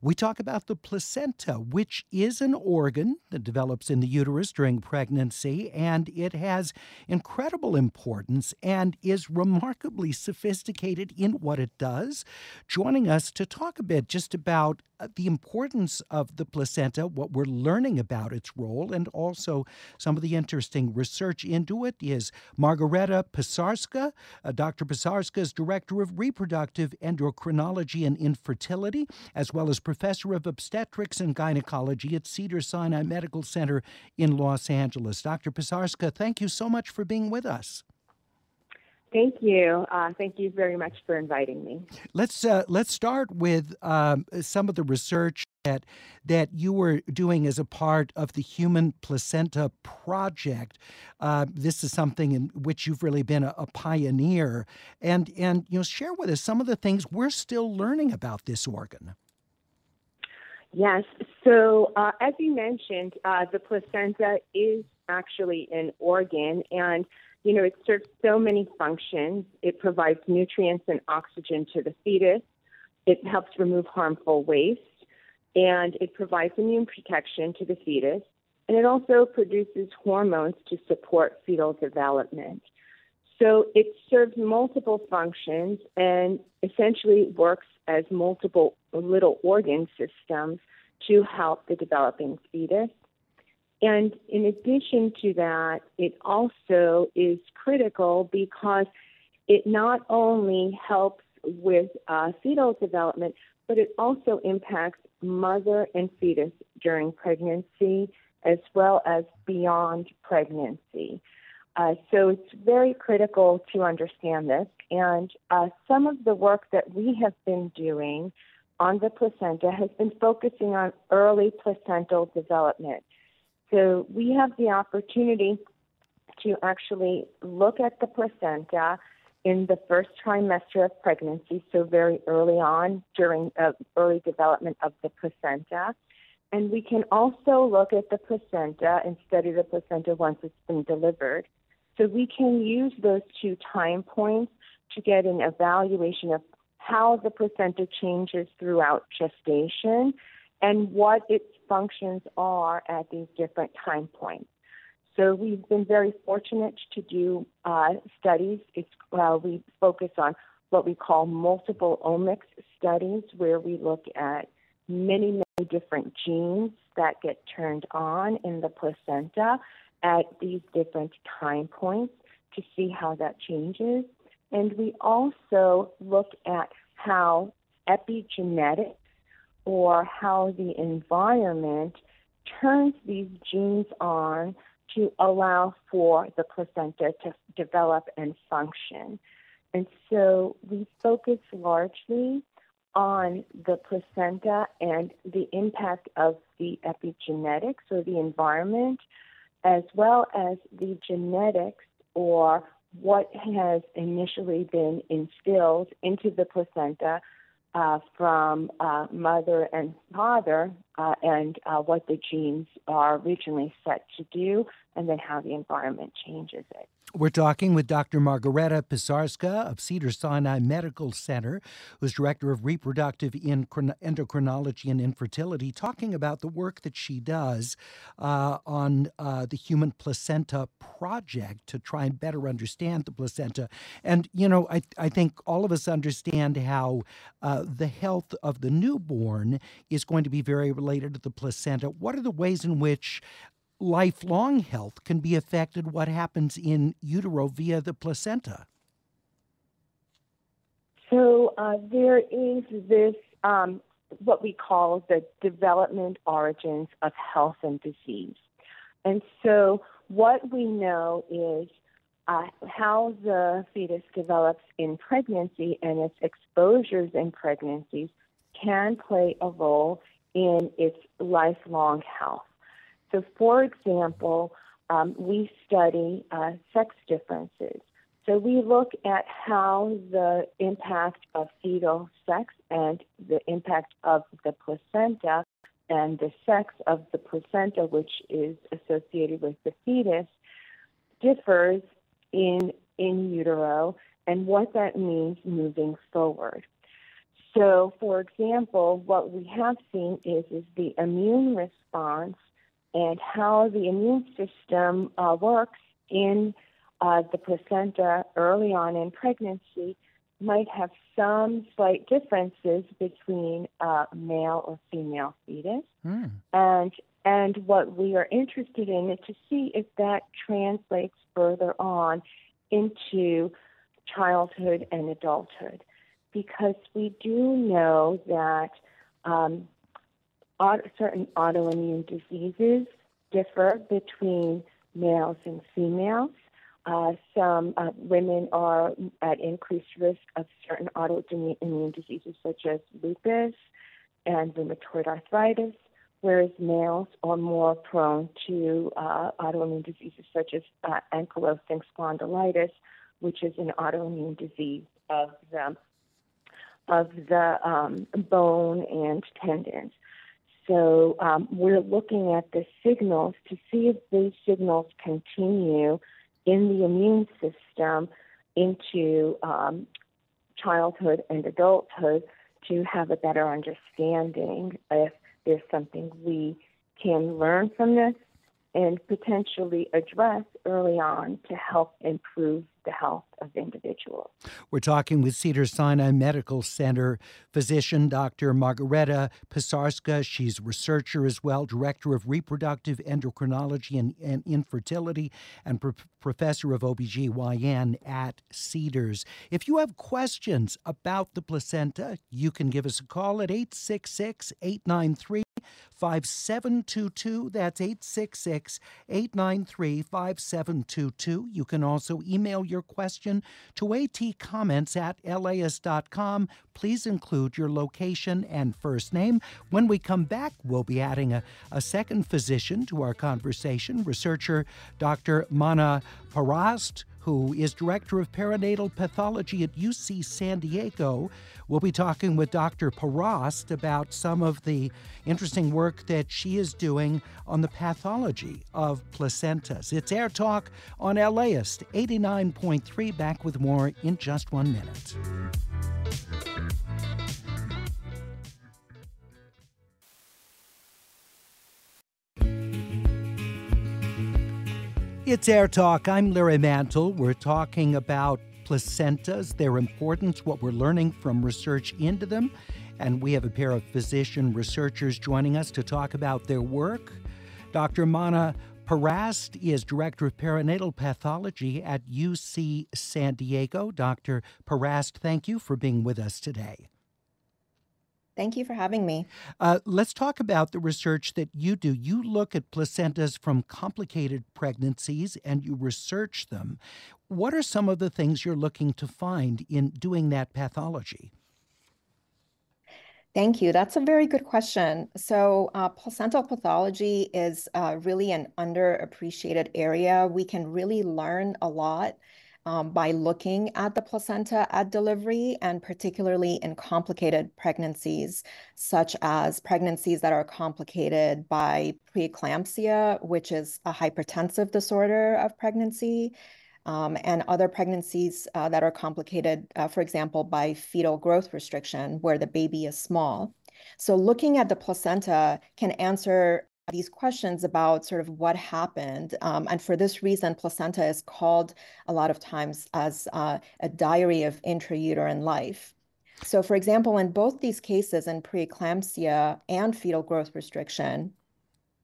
we talk about the placenta, which is an organ that develops in the uterus during pregnancy, and it has incredible importance and is remarkably sophisticated in what it does. Joining us to talk a bit just about the importance of the placenta, what we're learning about its role, and also some of the interesting research into it is Margareta Pisarska. Uh, Dr. Pisarska is Director of Reproductive Endocrinology and Infertility, as well as Professor of Obstetrics and Gynecology at Cedar Sinai Medical Center in Los Angeles. Dr. Pisarska, thank you so much for being with us. Thank you. Uh, thank you very much for inviting me. Let's uh, let's start with um, some of the research that that you were doing as a part of the Human Placenta Project. Uh, this is something in which you've really been a, a, pioneer, and and you know share with us some of the things we're still learning about this organ. Yes. So uh, as you mentioned, uh, the placenta is actually an organ and you know, it serves so many functions. It provides nutrients and oxygen to the fetus. It helps remove harmful waste, and it provides immune protection to the fetus. And it also produces hormones to support fetal development. So it serves multiple functions and essentially works as multiple little organ systems to help the developing fetus. And in addition to that, it also is critical because it not only helps with uh, fetal development, but it also impacts mother and fetus during pregnancy as well as beyond pregnancy. Uh, so it's very critical to understand this. And uh, some of the work that we have been doing on the placenta has been focusing on early placental development. So we have the opportunity to actually look at the placenta in the first trimester of pregnancy, so very early on during uh, early development of the placenta. And we can also look at the placenta and study the placenta once it's been delivered. So we can use those two time points to get an evaluation of how the placenta changes throughout gestation and what its functions are at these different time points. So we've been very fortunate to do uh, studies. It's, uh, we focus on what we call multiple omics studies, where we look at many, many different genes that get turned on in the placenta at these different time points to see how that changes. And we also look at how epigenetics or how the environment turns these genes on to allow for the placenta to develop and function. And so we focus largely on the placenta and the impact of the epigenetics or the environment, as well as the genetics or what has initially been instilled into the placenta uh, from uh, mother and father uh, and uh, what the genes are originally set to do, and then how the environment changes it. We're talking with Dr. Margareta Pisarska of Cedar Sinai Medical Center, who's director of reproductive endocrinology and infertility, talking about the work that she does uh, on uh, the Human Placenta Project to try and better understand the placenta. And, you know, I, I think all of us understand how uh, the health of the newborn is going to be very related to the placenta. What are the ways in which lifelong health can be affected what happens in utero via the placenta? So uh, there is this, um, what we call the development origins of health and disease. And so what we know is uh, how the fetus develops in pregnancy and its exposures in pregnancies can play a role in its lifelong health. So, for example, um, we study uh, sex differences. So, we look at how the impact of fetal sex and the impact of the placenta and the sex of the placenta, which is associated with the fetus, differs in in utero and what that means moving forward. So, for example, what we have seen is is the immune response and how the immune system uh, works in uh, the placenta early on in pregnancy might have some slight differences between uh, male or female fetus. Mm. And and what we are interested in is to see if that translates further on into childhood and adulthood, because we do know that um, certain autoimmune diseases differ between males and females. Uh, some uh, women are at increased risk of certain autoimmune diseases such as lupus and rheumatoid arthritis, whereas males are more prone to uh, autoimmune diseases such as uh, ankylosing spondylitis, which is an autoimmune disease of the of the um, bone and tendons. So um, we're looking at the signals to see if these signals continue in the immune system into um, childhood and adulthood to have a better understanding if there's something we can learn from this and potentially address early on to help improve the health of individuals. We're talking with Cedar Sinai Medical Center physician Dr. Margareta Pisarska. She's researcher as well, director of reproductive endocrinology and, and infertility, and pro- professor of OBGYN at Cedars. If you have questions about the placenta, you can give us a call at 866 893 5722. That's 866 893 5722. You can also email your question to atcomments at laist.com. Please include your location and first name. When we come back, we'll be adding a, a second physician to our conversation, researcher Dr. Mana Parast who is Director of Perinatal Pathology at UC San Diego. We'll be talking with Dr. Parast about some of the interesting work that she is doing on the pathology of placentas. It's Air Talk on LAist 89.3. Back with more in just one minute. It's Air Talk. I'm Larry Mantle. We're talking about placentas, their importance, what we're learning from research into them. And we have a pair of physician researchers joining us to talk about their work. Dr. Mana Parast is Director of Perinatal Pathology at UC San Diego. Dr. Parast, thank you for being with us today. Thank you for having me. Uh, let's talk about the research that you do. You look at placentas from complicated pregnancies and you research them. What are some of the things you're looking to find in doing that pathology? Thank you. That's a very good question. So, uh, placental pathology is uh, really an underappreciated area. We can really learn a lot um, by looking at the placenta at delivery, and particularly in complicated pregnancies, such as pregnancies that are complicated by preeclampsia, which is a hypertensive disorder of pregnancy, um, and other pregnancies uh, that are complicated, uh, for example, by fetal growth restriction, where the baby is small. So, looking at the placenta can answer these questions about sort of what happened. Um, and for this reason, placenta is called a lot of times as uh, a diary of intrauterine life. So, for example, in both these cases, in preeclampsia and fetal growth restriction,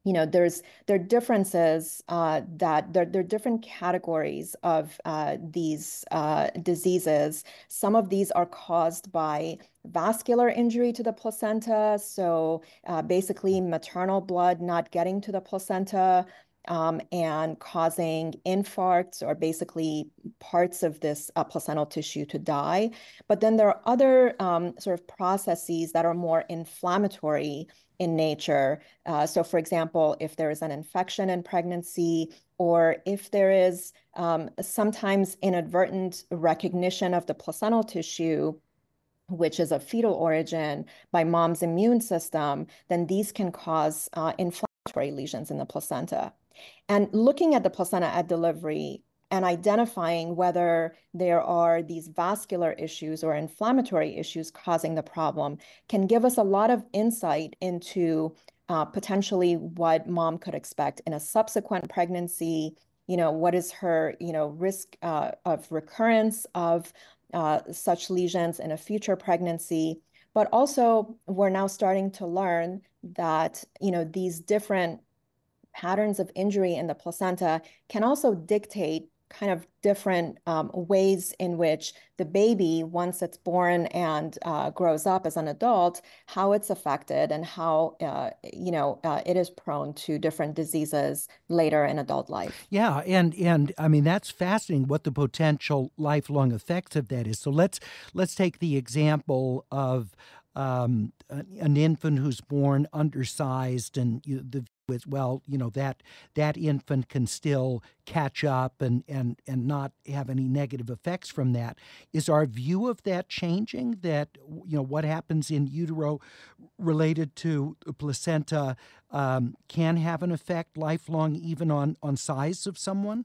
you know, there's there are differences uh, that there, there are different categories of uh, these uh, diseases. Some of these are caused by vascular injury to the placenta, so uh, basically maternal blood not getting to the placenta. Um, and causing infarcts or basically parts of this uh, placental tissue to die. But then there are other um, sort of processes that are more inflammatory in nature. Uh, so, for example, if there is an infection in pregnancy, or if there is um, sometimes inadvertent recognition of the placental tissue, which is of fetal origin, by mom's immune system, then these can cause uh, inflammatory lesions in the placenta. And looking at the placenta at delivery, and identifying whether there are these vascular issues or inflammatory issues causing the problem can give us a lot of insight into uh, potentially what mom could expect in a subsequent pregnancy you know what is her you know risk uh, of recurrence of uh, such lesions in a future pregnancy. But also we're now starting to learn that you know these different patterns of injury in the placenta can also dictate kind of different um, ways in which the baby, once it's born and uh, grows up as an adult, how it's affected and how, uh, you know, uh, it is prone to different diseases later in adult life. Yeah, and and I mean that's fascinating. What the potential lifelong effects of that is. So let's let's take the example of um, an infant who's born undersized and you, the with well you know that that infant can still catch up and and and not have any negative effects from that is our view of that changing that you know what happens in utero related to placenta um, can have an effect lifelong even on on size of someone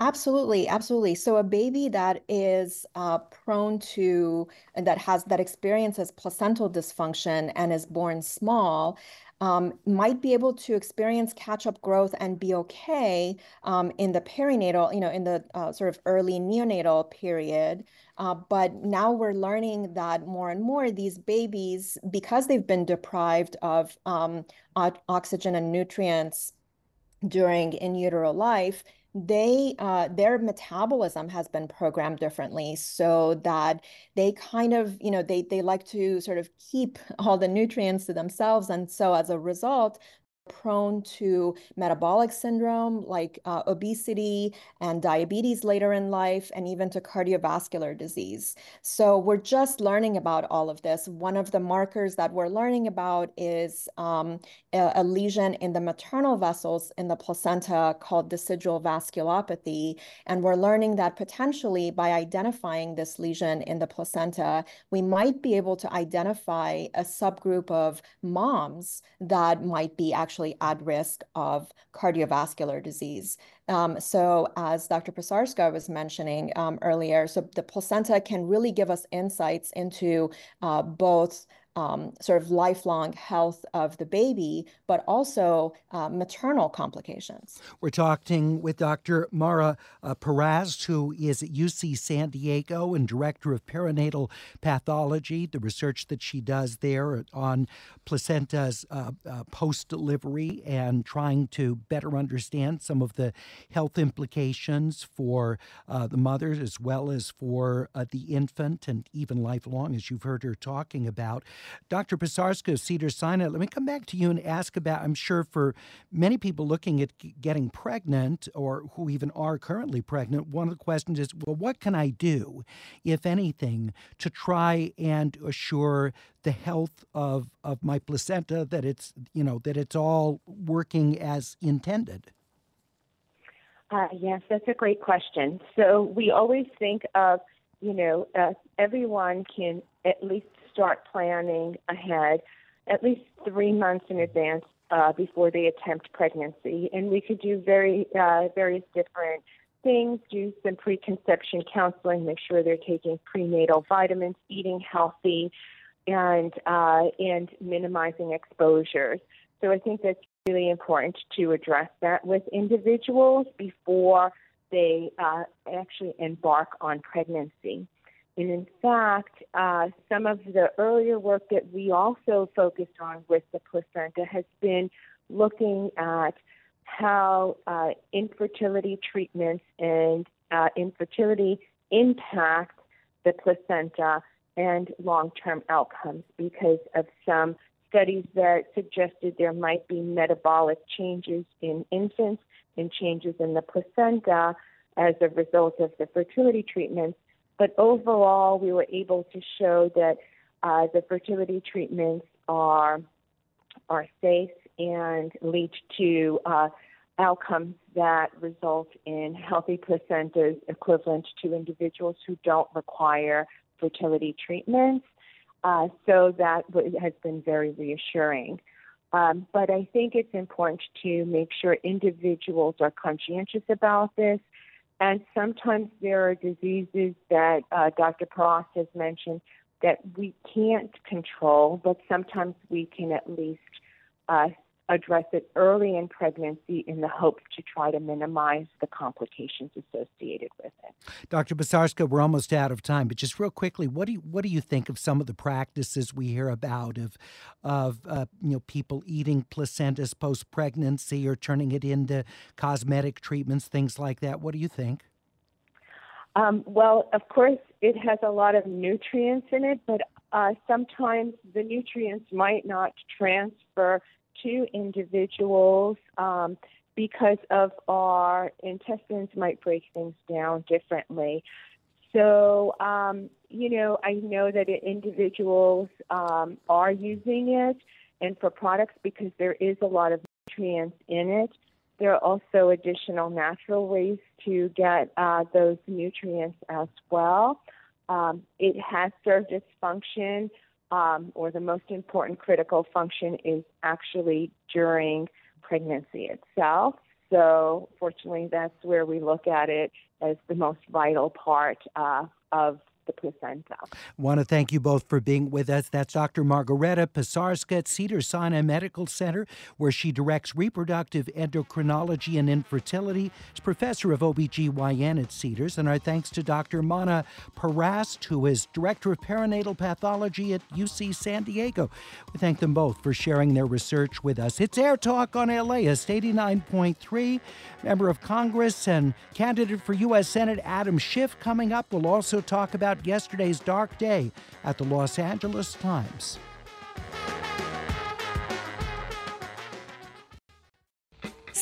Absolutely, absolutely. So a baby that is uh, prone to and that has that experiences placental dysfunction and is born small um, might be able to experience catch-up growth and be okay um, in the perinatal, you know, in the uh, sort of early neonatal period. Uh, but now we're learning that more and more these babies, because they've been deprived of um, oxygen and nutrients during in utero life, they uh, their metabolism has been programmed differently so that they kind of you know they they like to sort of keep all the nutrients to themselves. And so as a result prone to metabolic syndrome like uh, obesity and diabetes later in life, and even to cardiovascular disease. So we're just learning about all of this. One of the markers that we're learning about is um, a, a, lesion in the maternal vessels in the placenta called decidual vasculopathy. And we're learning that potentially by identifying this lesion in the placenta, we might be able to identify a subgroup of moms that might be actually actually at risk of cardiovascular disease. Um, so as Dr. Pisarska was mentioning um, earlier, so the placenta can really give us insights into uh, both um, sort of lifelong health of the baby, but also uh, maternal complications. We're talking with Dr. Mara uh, Parast, who is at UC San Diego and director of perinatal pathology, the research that she does there on placentas uh, uh post delivery and trying to better understand some of the health implications for uh, the mother as well as for uh, the infant and even lifelong, as you've heard her talking about. Dr. Pisarska, Cedar Sinai, let me come back to you and ask about, I'm sure for many people looking at getting pregnant or who even are currently pregnant, one of the questions is, well, what can I do, if anything, to try and assure the health of, of my placenta, that it's, you know, that it's all working as intended? Uh, yes, that's a great question. So we always think of, you know, uh, everyone can at least start planning ahead, at least three months in advance uh, before they attempt pregnancy, and we could do very uh, various different things. Do some preconception counseling, make sure they're taking prenatal vitamins, eating healthy, and uh, and minimizing exposures. So I think that's really important to address that with individuals before they uh, actually embark on pregnancy. And in fact, uh, some of the earlier work that we also focused on with the placenta has been looking at how uh, infertility treatments and uh, infertility impact the placenta and long term outcomes because of some studies that suggested there might be metabolic changes in infants and changes in the placenta as a result of the fertility treatments. But overall, we were able to show that uh, the fertility treatments are are safe and lead to uh, outcomes that result in healthy placentas equivalent to individuals who don't require fertility treatments. Uh, so that has been very reassuring. Um, but I think it's important to make sure individuals are conscientious about this. And sometimes there are diseases that uh, Dr. Parast has mentioned that we can't control, but sometimes we can at least uh, address it early in pregnancy in the hope to try to minimize the complications associated with it. Dr. Pisarska, we're almost out of time, but just real quickly, what do you what do you think of some of the practices we hear about of of uh, you know people eating placentas post pregnancy or turning it into cosmetic treatments, things like that? What do you think? Um, well, of course, it has a lot of nutrients in it, but uh, sometimes the nutrients might not transfer to individuals um, because of our intestines might break things down differently. So, um, you know, I know that individuals um, are using it and for products because there is a lot of nutrients in it. There are also additional natural ways to get uh, those nutrients as well. Um, it has served its function um, or the most important critical function is actually during pregnancy itself. So, fortunately, that's where we look at it as the most vital part uh, of the placenta. Want to thank you both for being with us. That's Dr. Margareta Pisarska at Cedar Sinai Medical Center, where she directs reproductive endocrinology and infertility. She's professor of OBGYN at Cedars. And our thanks to Dr. Mana Parast, who is director of perinatal pathology at UC San Diego. We thank them both for sharing their research with us. It's Air Talk on LAist 89.3. Member of Congress and candidate for U.S. Senate Adam Schiff coming up. We'll also talk about about yesterday's dark day at the Los Angeles Times.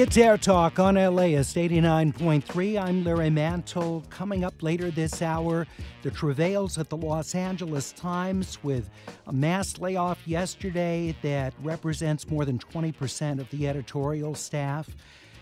It's Air Talk on LAist 89.3. I'm Larry Mantle. Coming up later this hour, the travails at the Los Angeles Times with a mass layoff yesterday that represents more than 20% of the editorial staff.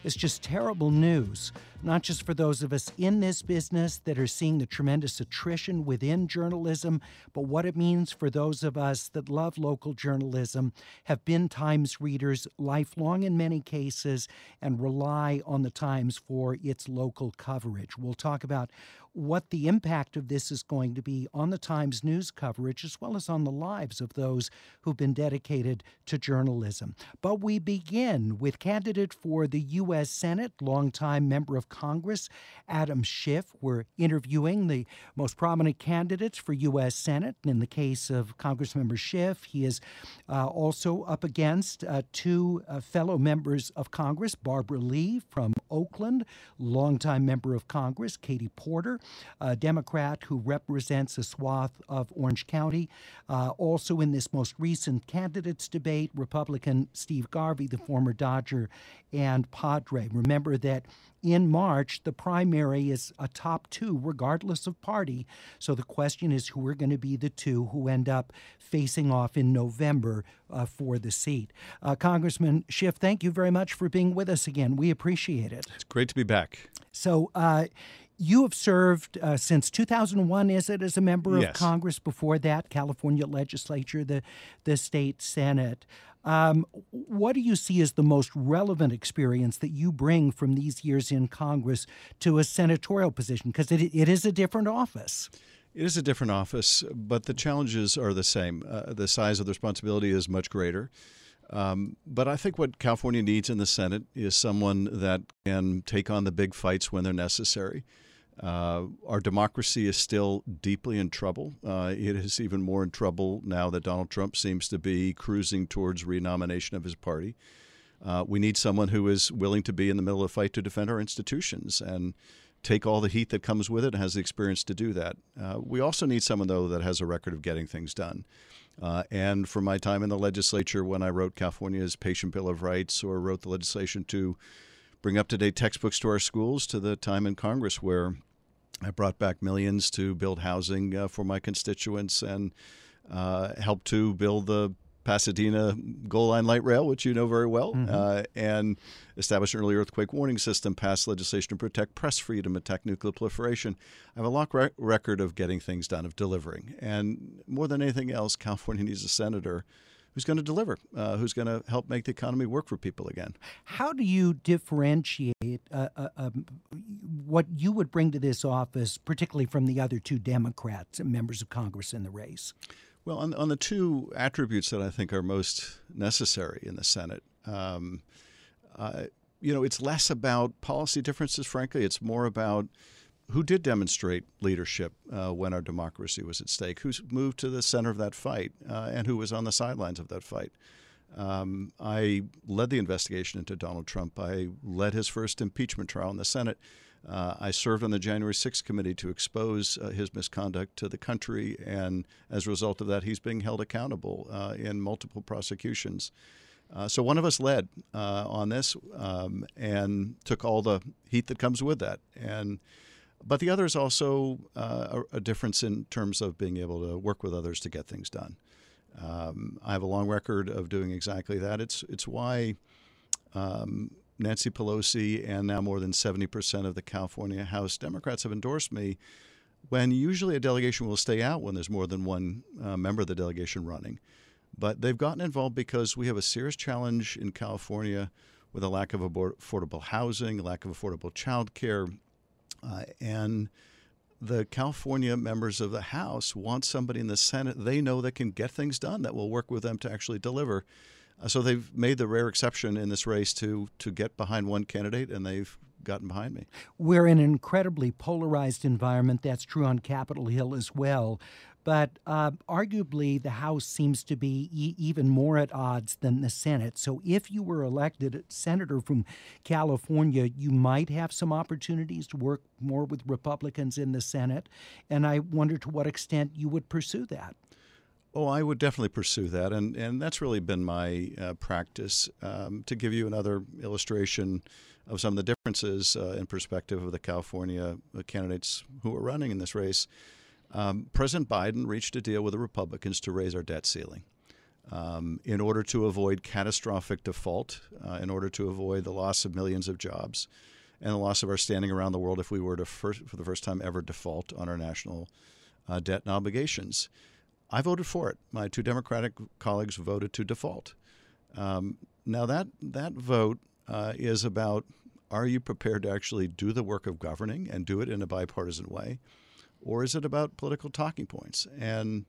It's just terrible news, not just for those of us in this business that are seeing the tremendous attrition within journalism, but what it means for those of us that love local journalism, have been Times readers lifelong in many cases, and rely on the Times for its local coverage. We'll talk about what the impact of this is going to be on the Times news coverage as well as on the lives of those who've been dedicated to journalism. But we begin with candidate for the U.S. Senate, longtime member of Congress, Adam Schiff. We're interviewing the most prominent candidates for U.S. Senate. In the case of Congressmember Schiff, he is uh, also up against uh, two uh, fellow members of Congress, Barbara Lee from Oakland, longtime member of Congress, Katie Porter, a Democrat who represents a swath of Orange County. Uh, also in this most recent candidates debate, Republican Steve Garvey, the former Dodger and Padre. Remember that in March, the primary is a top two, regardless of party. So the question is who are going to be the two who end up facing off in November uh, for the seat. Uh, Congressman Schiff, thank you very much for being with us again. We appreciate it. It's great to be back. So, uh, you have served uh, since 2001, is it, as a member of. Congress? Before that, California legislature, the the state senate. Um, what do you see as the most relevant experience that you bring from these years in Congress to a senatorial position? Because it, it is a different office. It is a different office, but the challenges are the same. Uh, the size of the responsibility is much greater. Um, but I think what California needs in the Senate is someone that can take on the big fights when they're necessary. Uh, our democracy is still deeply in trouble. Uh, it is even more in trouble now that Donald Trump seems to be cruising towards renomination of his party. Uh, we need someone who is willing to be in the middle of the fight to defend our institutions and take all the heat that comes with it and has the experience to do that. Uh, we also need someone, though, that has a record of getting things done. Uh, and from my time in the legislature, when I wrote California's Patient Bill of Rights or wrote the legislation to bring up to date textbooks to our schools, to the time in Congress where I brought back millions to build housing uh, for my constituents and uh, helped to build the Pasadena Gold Line Light Rail, which you know very well, mm-hmm. uh, and establish an early earthquake warning system, pass legislation to protect press freedom, attack nuclear proliferation. I have a long re- record of getting things done, of delivering. And more than anything else, California needs a senator who's going to deliver, uh, who's going to help make the economy work for people again. How do you differentiate uh, uh, um, what you would bring to this office, particularly from the other two Democrats and members of Congress in the race? Well, on, on the two attributes that I think are most necessary in the Senate, um, uh, you know, it's less about policy differences, frankly. It's more about who did demonstrate leadership uh, when our democracy was at stake, who's moved to the center of that fight, uh, and who was on the sidelines of that fight. Um, I led the investigation into Donald Trump. I led his first impeachment trial in the Senate. Uh, I served on the January 6th committee to expose uh, his misconduct to the country, and as a result of that, he's being held accountable uh, in multiple prosecutions. Uh, so one of us led uh, on this um, and took all the heat that comes with that. And but the other is also uh, a, a, difference in terms of being able to work with others to get things done. Um, I have a long record of doing exactly that. It's it's why um, Nancy Pelosi and now more than 70% of the California House Democrats have endorsed me. When usually a delegation will stay out when there's more than one uh, member of the delegation running. But they've gotten involved because we have a serious challenge in California with a lack of affordable housing, lack of affordable child care, uh, and the California members of the House want somebody in the Senate they know that can get things done, that will work with them to actually deliver. Uh, so they've made the rare exception in this race to to get behind one candidate, and they've gotten behind me. We're in an incredibly polarized environment. That's true on Capitol Hill as well. But uh, arguably, the House seems to be e- even more at odds than the Senate. So, if you were elected senator from California, you might have some opportunities to work more with Republicans in the Senate. And I wonder to what extent you would pursue that. Oh, I would definitely pursue that, and and that's really been my uh, practice. Um, to give you another illustration of some of the differences uh, in perspective of the California uh, candidates who are running in this race, um, President Biden reached a deal with the Republicans to raise our debt ceiling. Um, in order to avoid catastrophic default, uh, in order to avoid the loss of millions of jobs, and the loss of our standing around the world if we were to, first, for the first time ever, default on our national uh, debt and obligations. I voted for it. My two Democratic colleagues voted to default. Um, now that that vote uh, is about: Are you prepared to actually do the work of governing and do it in a bipartisan way, or is it about political talking points? And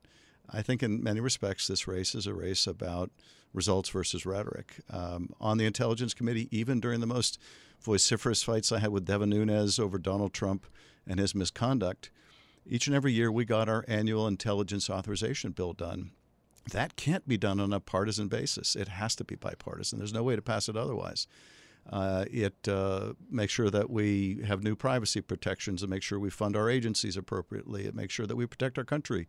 I think, in many respects, this race is a race about results versus rhetoric. Um, on the Intelligence Committee, even during the most vociferous fights I had with Devin Nunes over Donald Trump and his misconduct, each and every year we got our annual intelligence authorization bill done. That can't be done on a partisan basis. It has to be bipartisan. There's no way to pass it otherwise. Uh, it uh, makes sure that we have new privacy protections and make sure we fund our agencies appropriately. It makes sure that we protect our country.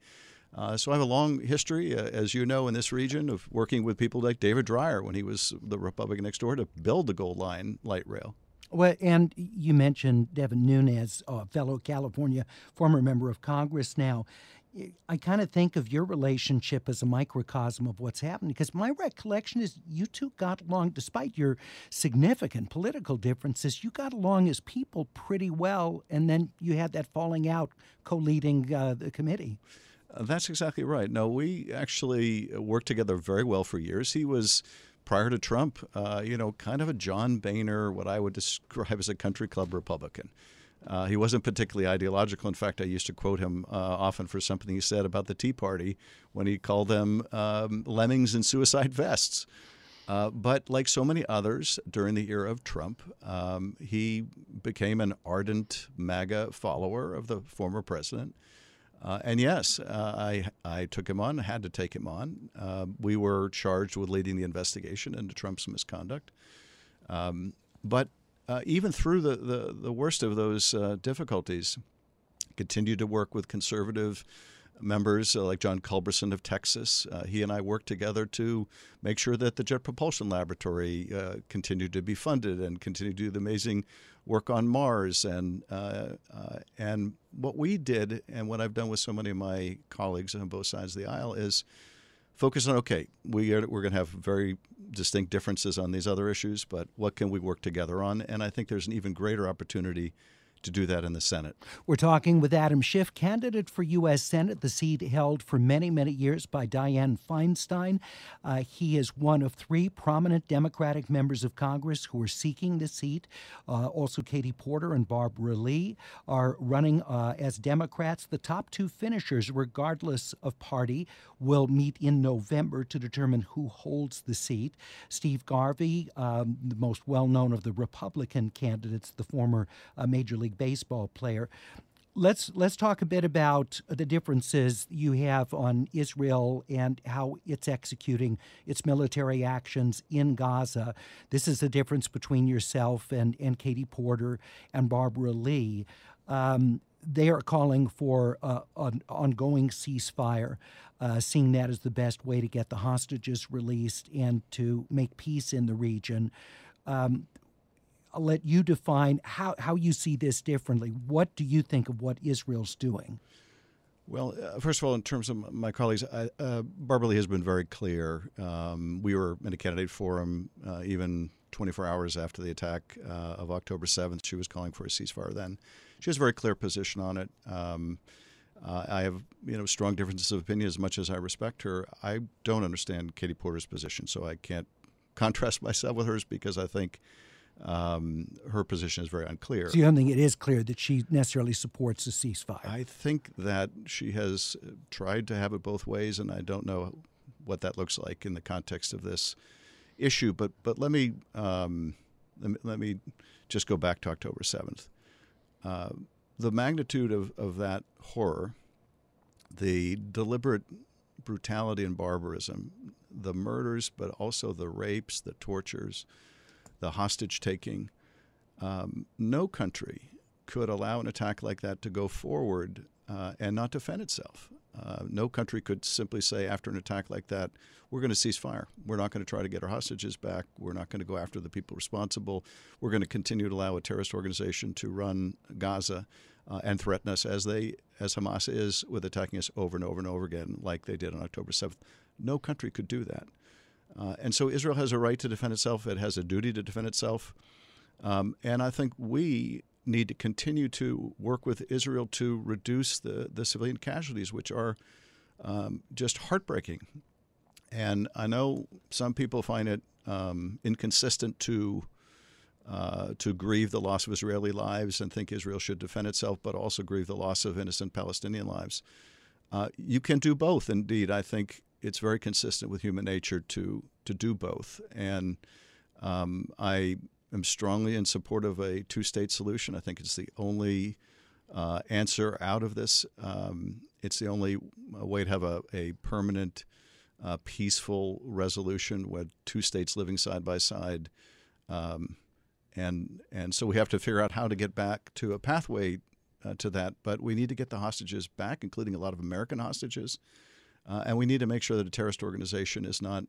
Uh, so I have a long history, uh, as you know, in this region of working with people like David Dreier when he was the Republican next door to build the Gold Line light rail. Well, and you mentioned Devin Nunes, a fellow California former member of Congress now. I kind of think of your relationship as a microcosm of what's happening because my recollection is you two got along, despite your significant political differences, you got along as people pretty well, and then you had that falling out co leading uh, the committee. Uh, that's exactly right. No, we actually worked together very well for years. He was prior to Trump, uh, you know, kind of a John Boehner, what I would describe as a country club Republican. Uh, he wasn't particularly ideological. In fact, I used to quote him uh, often for something he said about the Tea Party when he called them um, lemmings in suicide vests. Uh, but like so many others during the era of Trump, um, he became an ardent MAGA follower of the former president. Uh, and yes, uh, I I took him on, had to take him on. Uh, we were charged with leading the investigation into Trump's misconduct. Um, but uh, even through the, the, the, worst of those uh, difficulties, continued to work with conservative members uh, like John Culberson of Texas. Uh, he and I worked together to make sure that the Jet Propulsion Laboratory uh, continued to be funded and continued to do the amazing work on Mars. And uh, uh, and what we did, and what I've done with so many of my colleagues on both sides of the aisle, is focus on okay, we are, we're going to have very distinct differences on these other issues, but what can we work together on? And I think there's an even greater opportunity to do that in the Senate. We're talking with Adam Schiff, candidate for U.S. Senate, the seat held for many, many years by Dianne Feinstein. Uh, he is one of three prominent Democratic members of Congress who are seeking the seat. Uh, also, Katie Porter and Barbara Lee are running uh, as Democrats. The top two finishers, regardless of party, will meet in November to determine who holds the seat. Steve Garvey, um, the most well known of the Republican candidates, the former uh, Major League Baseball player. Let's let's talk a bit about the differences you have on Israel and how it's executing its military actions in Gaza. This is the difference between yourself and, and Katie Porter and Barbara Lee. Um, they are calling for uh, an ongoing ceasefire, uh, seeing that as the best way to get the hostages released and to make peace in the region. Um, I'll let you define how, how you see this differently. What do you think of what Israel's doing? Well, uh, first of all, in terms of my colleagues, I, uh, Barbara Lee has been very clear. Um, we were in a candidate forum uh, even 24 hours after the attack uh, of October 7th. She was calling for a ceasefire then. She has a very clear position on it. Um, uh, I have you know strong differences of opinion as much as I respect her. I don't understand Katie Porter's position, so I can't contrast myself with hers because I think um, her position is very unclear. So you don't think it is clear that she necessarily supports a ceasefire? I think that she has tried to have it both ways, and I don't know what that looks like in the context of this issue. But but let me um, let me, let me just go back to October seventh. Uh, the magnitude of, of that horror, the deliberate brutality and barbarism, the murders, but also the rapes, the tortures, the hostage taking. Um, no country could allow an attack like that to go forward uh, and not defend itself. Uh, no country could simply say after an attack like that, we're going to cease fire. We're not going to try to get our hostages back. We're not going to go after the people responsible. We're going to continue to allow a terrorist organization to run Gaza uh, and threaten us as they, as Hamas is, with attacking us over and over and over again, like they did on October 7th. No country could do that. Uh, and so Israel has a right to defend itself. It has a duty to defend itself. Um, and I think we need to continue to work with Israel to reduce the, the civilian casualties, which are um, just heartbreaking. And I know some people find it um, inconsistent to uh, to grieve the loss of Israeli lives and think Israel should defend itself, but also grieve the loss of innocent Palestinian lives. Uh, you can do both. Indeed, I think it's very consistent with human nature to to do both. And um, I am strongly in support of a two state solution. I think it's the only uh, answer out of this. Um, it's the only way to have a, a permanent, uh, peaceful resolution with two states living side by side. Um, and, and so we have to figure out how to get back to a pathway uh, to that. But we need to get the hostages back, including a lot of American hostages. Uh, and we need to make sure that a terrorist organization is not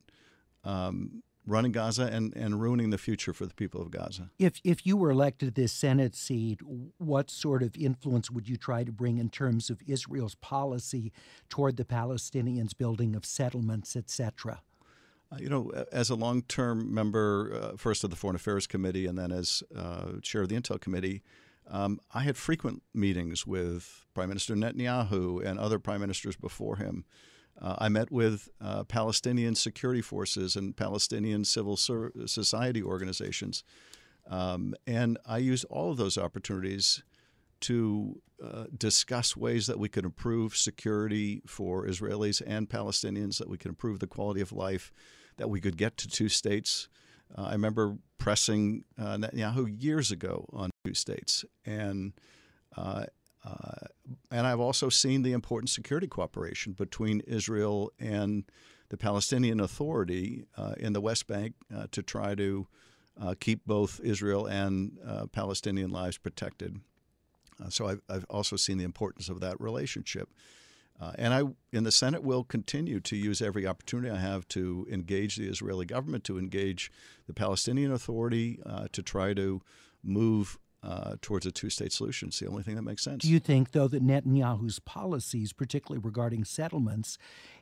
um, running Gaza and, and ruining the future for the people of Gaza. If if you were elected this Senate seat, what sort of influence would you try to bring in terms of Israel's policy toward the Palestinians, building of settlements, etc.? Uh, you know, as a long-term member, uh, first of the Foreign Affairs Committee and then as uh, chair of the Intel Committee, um, I had frequent meetings with Prime Minister Netanyahu and other prime ministers before him uh, I met with uh, Palestinian security forces and Palestinian civil society organizations. Um, and I used all of those opportunities to uh, discuss ways that we could improve security for Israelis and Palestinians, that we could improve the quality of life, that we could get to two states. Uh, I remember pressing uh, Netanyahu years ago on two states. And uh, and I've also seen the important security cooperation between Israel and the Palestinian Authority uh, in the West Bank uh, to try to uh, keep both Israel and uh, Palestinian lives protected. Uh, so I've, I've, also seen the importance of that relationship. and I, in the Senate, will continue to use every opportunity I have to engage the Israeli government, to engage the Palestinian Authority, to try to move uh, towards a two state solution. It's the only thing that makes sense. Do you think, though, that Netanyahu's policies, particularly regarding settlements,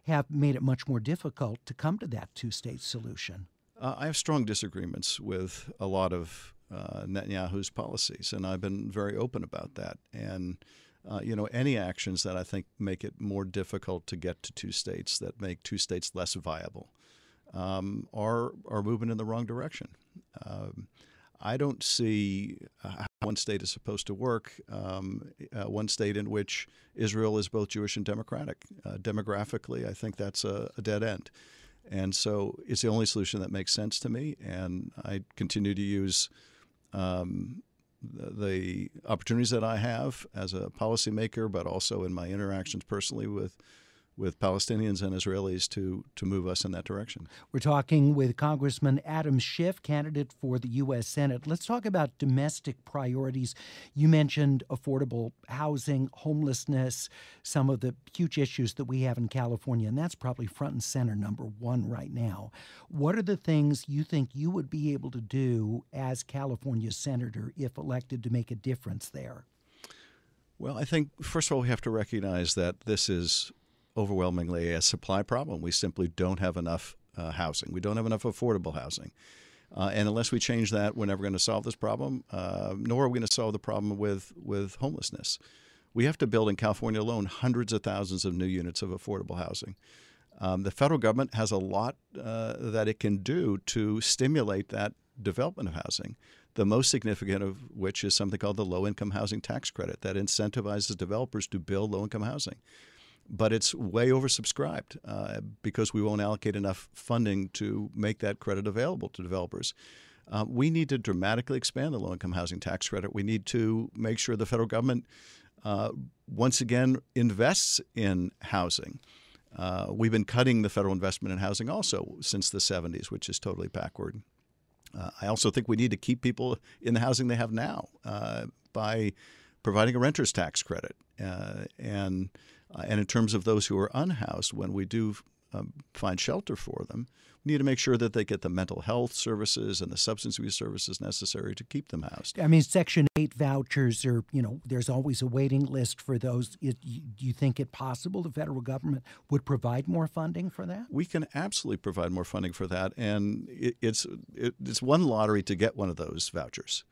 have made it much more difficult to come to that two state solution? Uh, I have strong disagreements with a lot of uh, Netanyahu's policies, and I've been very open about that. And uh, you know, any actions that I think make it more difficult to get to two states, that make two states less viable, um, are are moving in the wrong direction. Um, I don't see uh, how one state is supposed to work, um, uh, one state in which Israel is both Jewish and democratic. Uh, demographically, I think that's a, a, dead end. And so it's the only solution that makes sense to me. And I continue to use um, the, the opportunities that I have as a policymaker, but also in my interactions personally with with Palestinians and Israelis to, to move us in that direction. We're talking with Congressman Adam Schiff, candidate for the U.S. Senate. Let's talk about domestic priorities. You mentioned affordable housing, homelessness, some of the huge issues that we have in California, and that's probably front and center, number one right now. What are the things you think you would be able to do as California senator if elected to make a difference there? Well, I think, first of all, we have to recognize that this is overwhelmingly a supply problem. We simply don't have enough uh, housing. We don't have enough affordable housing. Uh, and unless we change that, we're never going to solve this problem, uh, nor are we going to solve the problem with, with homelessness. We have to build in California alone hundreds of thousands of new units of affordable housing. Um, the federal government has a lot uh, that it can do to stimulate that development of housing. The most significant of which is something called the low income housing tax credit that incentivizes developers to build low income housing but it's way oversubscribed uh, because we won't allocate enough funding to make that credit available to developers. Uh, we need to dramatically expand the low income housing tax credit. We need to make sure the federal government uh, once again invests in housing. Uh, we've been cutting the federal investment in housing also since the 70s, which is totally backward. Uh, I also think we need to keep people in the housing they have now uh, by providing a renter's tax credit. and Uh, and in terms of those who are unhoused, when we do um, find shelter for them, we need to make sure that they get the mental health services and the substance abuse services necessary to keep them housed. I mean, Section 8 vouchers are, you know, there's always a waiting list for those. do you think it possible the federal government would provide more funding for that? We can absolutely provide more funding for that. And it, it's, it, it's one lottery to get one of those vouchers.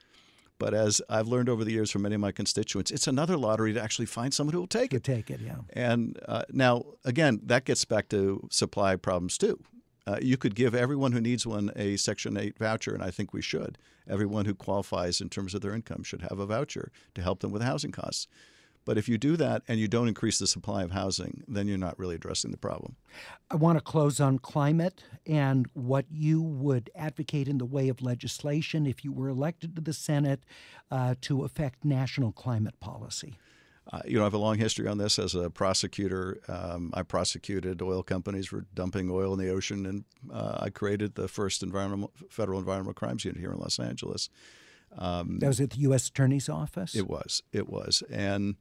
But as I've learned over the years from many of my constituents, it's another lottery to actually find someone who will take it. Take it, yeah. And uh, now, again, that gets back to supply problems too. Uh, you could give everyone who needs one a Section 8 voucher, and I think we should. Everyone who qualifies in terms of their income should have a voucher to help them with housing costs. But if you do that and you don't increase the supply of housing, then you're not really addressing the problem. I want to close on climate and what you would advocate in the way of legislation if you were elected to the Senate uh, to affect national climate policy. Uh, you know, I have a long history on this as a prosecutor. Um, I prosecuted oil companies for dumping oil in the ocean, and uh, I created the first environmental, federal environmental crimes unit here in Los Angeles. Um, that was at the U.S. Attorney's Office. It was. It was. And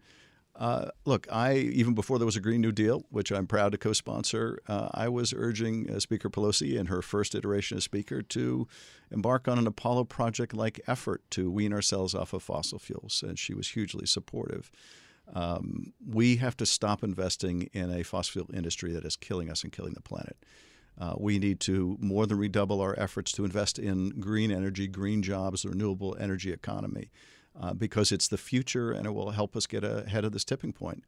uh, look, I even before there was a Green New Deal, which I'm proud to co-sponsor, uh, I was urging uh, Speaker Pelosi in her first iteration as Speaker to embark on an Apollo project-like effort to wean ourselves off of fossil fuels, and she was hugely supportive. Um, we have to stop investing in a fossil fuel industry that is killing us and killing the planet. Uh, we need to more than redouble our efforts to invest in green energy, green jobs, the renewable energy economy, uh, because it's the future and it will help us get ahead of this tipping point.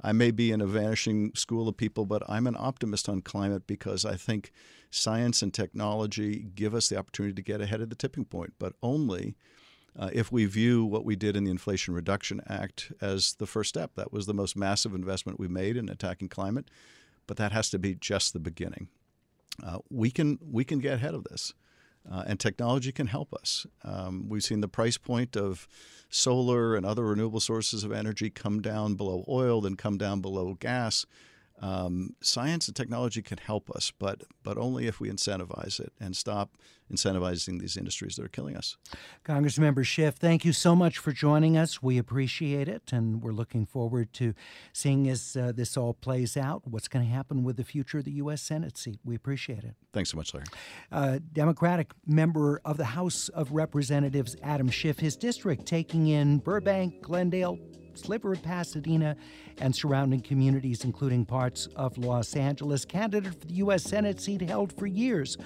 I may be in a vanishing school of people, but I'm an optimist on climate because I think science and technology give us the opportunity to get ahead of the tipping point, but only uh, if we view what we did in the Inflation Reduction Act as the first step. That was the most massive investment we made in attacking climate, but that has to be just the beginning. Uh, we can we can get ahead of this, uh, and technology can help us. Um, we've seen the price point of solar and other renewable sources of energy come down below oil, then come down below gas. Um, science and technology can help us, but but only if we incentivize it and stop incentivizing these industries that are killing us. Congressmember Schiff, thank you so much for joining us. We appreciate it, and we're looking forward to seeing as uh, this all plays out what's going to happen with the future of the U.S. Senate seat. We appreciate it. Thanks so much, Larry. Uh, Democratic member of the House of Representatives, Adam Schiff, his district taking in Burbank, Glendale, sliver of Pasadena, and surrounding communities, including parts of Los Angeles. Candidate for the U.S. Senate seat held for years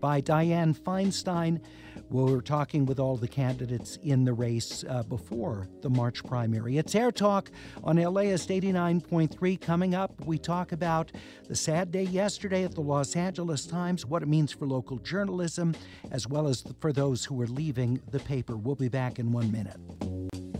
by Dianne Feinstein. We are talking with all the candidates in the race uh, before the March primary. It's Air Talk on LAist 89.3. Coming up, we talk about the sad day yesterday at the Los Angeles Times, what it means for local journalism, as well as for those who are leaving the paper. We'll be back in one minute.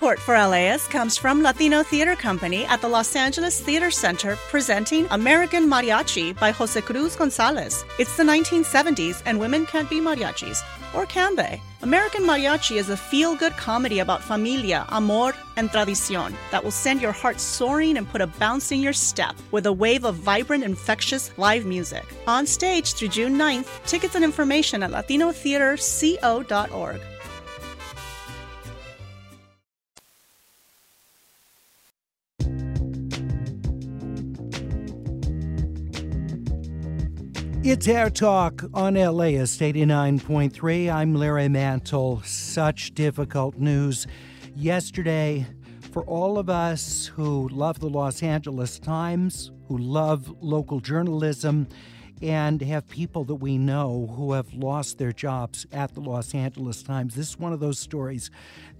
Support for LAist comes from Latino Theater Company at the Los Angeles Theater Center presenting American Mariachi by Jose Cruz Gonzalez. It's the 1970s and women can't be mariachis. Or can they? American Mariachi is a feel good comedy about familia, amor, and tradicion that will send your heart soaring and put a bounce in your step with a wave of vibrant, infectious live music. On stage through June 9th, tickets and information at latinotheaterco.org. It's Air Talk on LAist 89.3. I'm Larry Mantle. Such difficult news yesterday for all of us who love the Los Angeles Times, who love local journalism. And have people that we know who have lost their jobs at the Los Angeles Times. This is one of those stories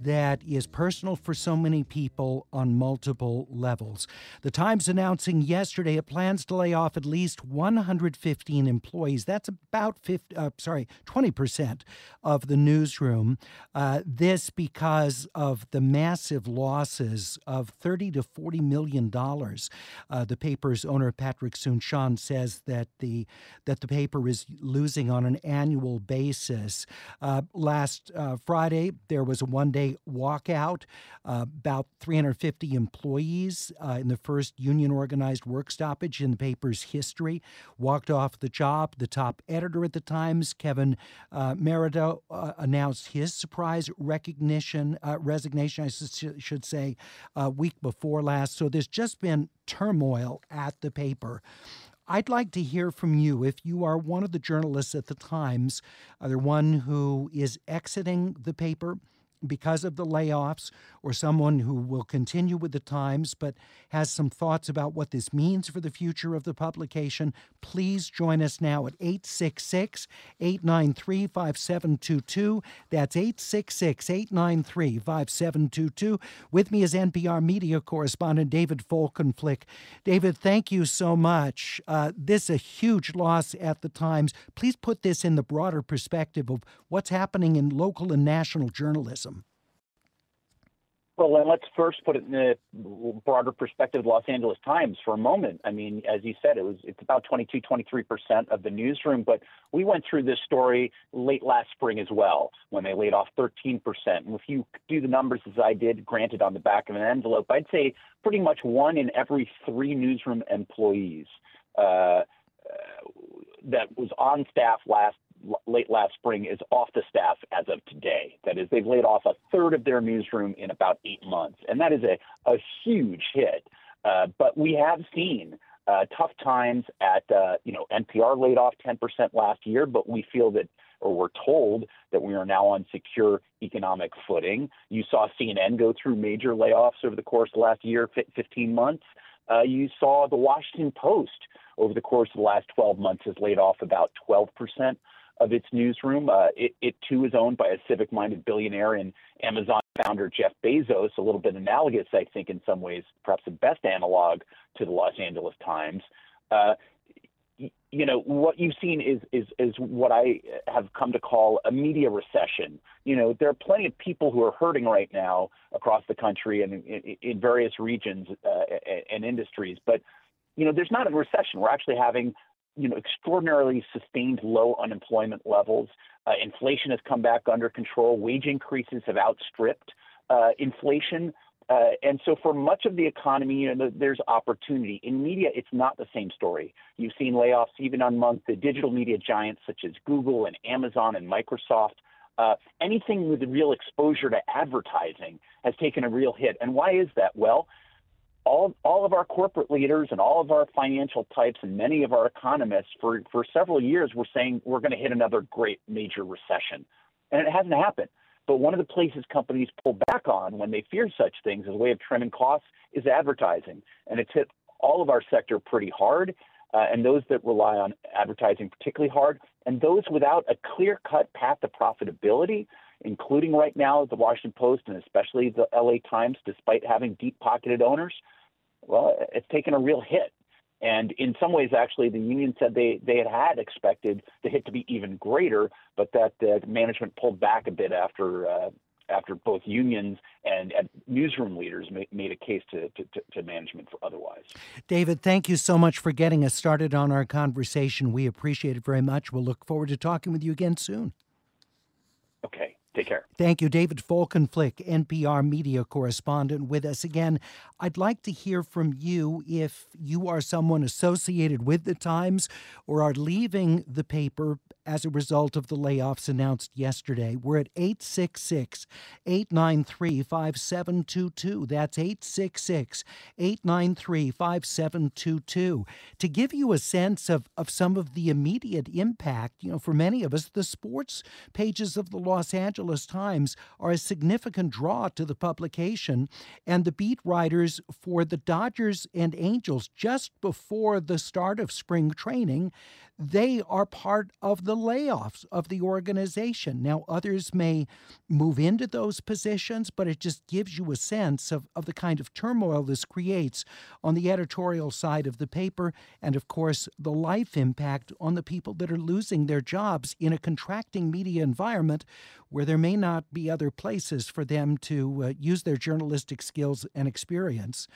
that is personal for so many people on multiple levels. The Times announcing yesterday it plans to lay off at least 115 employees. That's about 50, uh, sorry, 20% of the newsroom. Uh, this because of the massive losses of 30 to 40 million dollars. Uh, the paper's owner Patrick Soon-Shiong says that the that the paper is losing on an annual basis. Uh, last uh, Friday there was a one-day walkout. Uh, about 350 employees uh, in the first union organized work stoppage in the paper's history walked off the job. The top editor at the Times, Kevin uh, Merida, uh, announced his surprise recognition resignation, I should say, a week before last. So there's just been turmoil at the paper. I'd like to hear from you. If you are one of the journalists at the Times, uh, either one who is exiting the paper, because of the layoffs or someone who will continue with the Times but has some thoughts about what this means for the future of the publication, please join us now at 866 893 5722. That's 866 893 5722. With me is NPR media correspondent David Folkenflik. David, thank you so much. Uh, this is a huge loss at the Times. Please put this in the broader perspective of what's happening in local and national journalism. Well, and let's first put it in the broader perspective Los Angeles Times for a moment. I mean, as you said, it was it's about 22, 23 percent of the newsroom, but we went through this story late last spring as well when they laid off 13 percent. And if you do the numbers as I did, granted on the back of an envelope, I'd say pretty much one in every three newsroom employees uh, that was on staff last late last spring is off the staff as of today. That is, they've laid off a third of their newsroom in about eight months, and that is a, a huge hit. Uh, but we have seen uh, tough times at, uh, you know, NPR laid off 10% last year, but we feel that, or we're told that we are now on secure economic footing. You saw CNN go through major layoffs over the course of last year, 15 months. Uh, you saw the Washington Post over the course of the last 12 months has laid off about 12 percent of its newsroom. Uh, it, it, too is owned by a civic minded billionaire and Amazon founder Jeff Bezos, a little bit analogous, I think, in some ways, perhaps the best analog to the Los Angeles Times. Uh, you know what you've seen is is is what I have come to call a media recession. You know there are plenty of people who are hurting right now across the country and in, in various regions uh, and industries, but you know there's not a recession. We're actually having you know, extraordinarily sustained low unemployment levels. Uh, inflation has come back under control. Wage increases have outstripped uh, inflation. Uh, and so, for much of the economy, you know, there's opportunity. In media, it's not the same story. You've seen layoffs even on month the digital media giants such as Google and Amazon and Microsoft. Uh, anything with real exposure to advertising has taken a real hit. And why is that? Well, all, all of our corporate leaders and all of our financial types and many of our economists for, for several years were saying we're going to hit another great major recession. And it hasn't happened. But one of the places companies pull back on when they fear such things as a way of trimming costs is advertising. And it's hit all of our sector pretty hard, uh, and those that rely on advertising particularly hard, and those without a clear cut path to profitability including right now the Washington Post and especially the LA Times, despite having deep pocketed owners, well, it's taken a real hit. And in some ways, actually, the union said they, they had had expected the hit to be even greater, but that uh, management pulled back a bit after uh, after both unions and, and newsroom leaders ma- made a case to, to, to, management for otherwise. David, thank you so much for getting us started on our conversation. We appreciate it very much. We'll look forward to talking with you again soon. Okay. Take care. Thank you, David Folkenflik, NPR media correspondent, with us again. I'd like to hear from you if you are someone associated with the Times or are leaving the paper as a result of the layoffs announced yesterday. We're at 866 893 5722. That's 866 893 5722. To give you a sense of, of some of the immediate impact, you know, for many of us, the sports pages of the Los Angeles Times are a significant draw to the publication, and the beat writers for the Dodgers and Angels just before the start of spring training they are part of the layoffs of the organization. Now, others may move into those positions, but it just gives you a sense of, of the kind of turmoil this creates on the editorial side of the paper, and of course, the life impact on the people that are losing their jobs in a contracting media environment where there may not be other places for them to uh, use their journalistic skills and experience.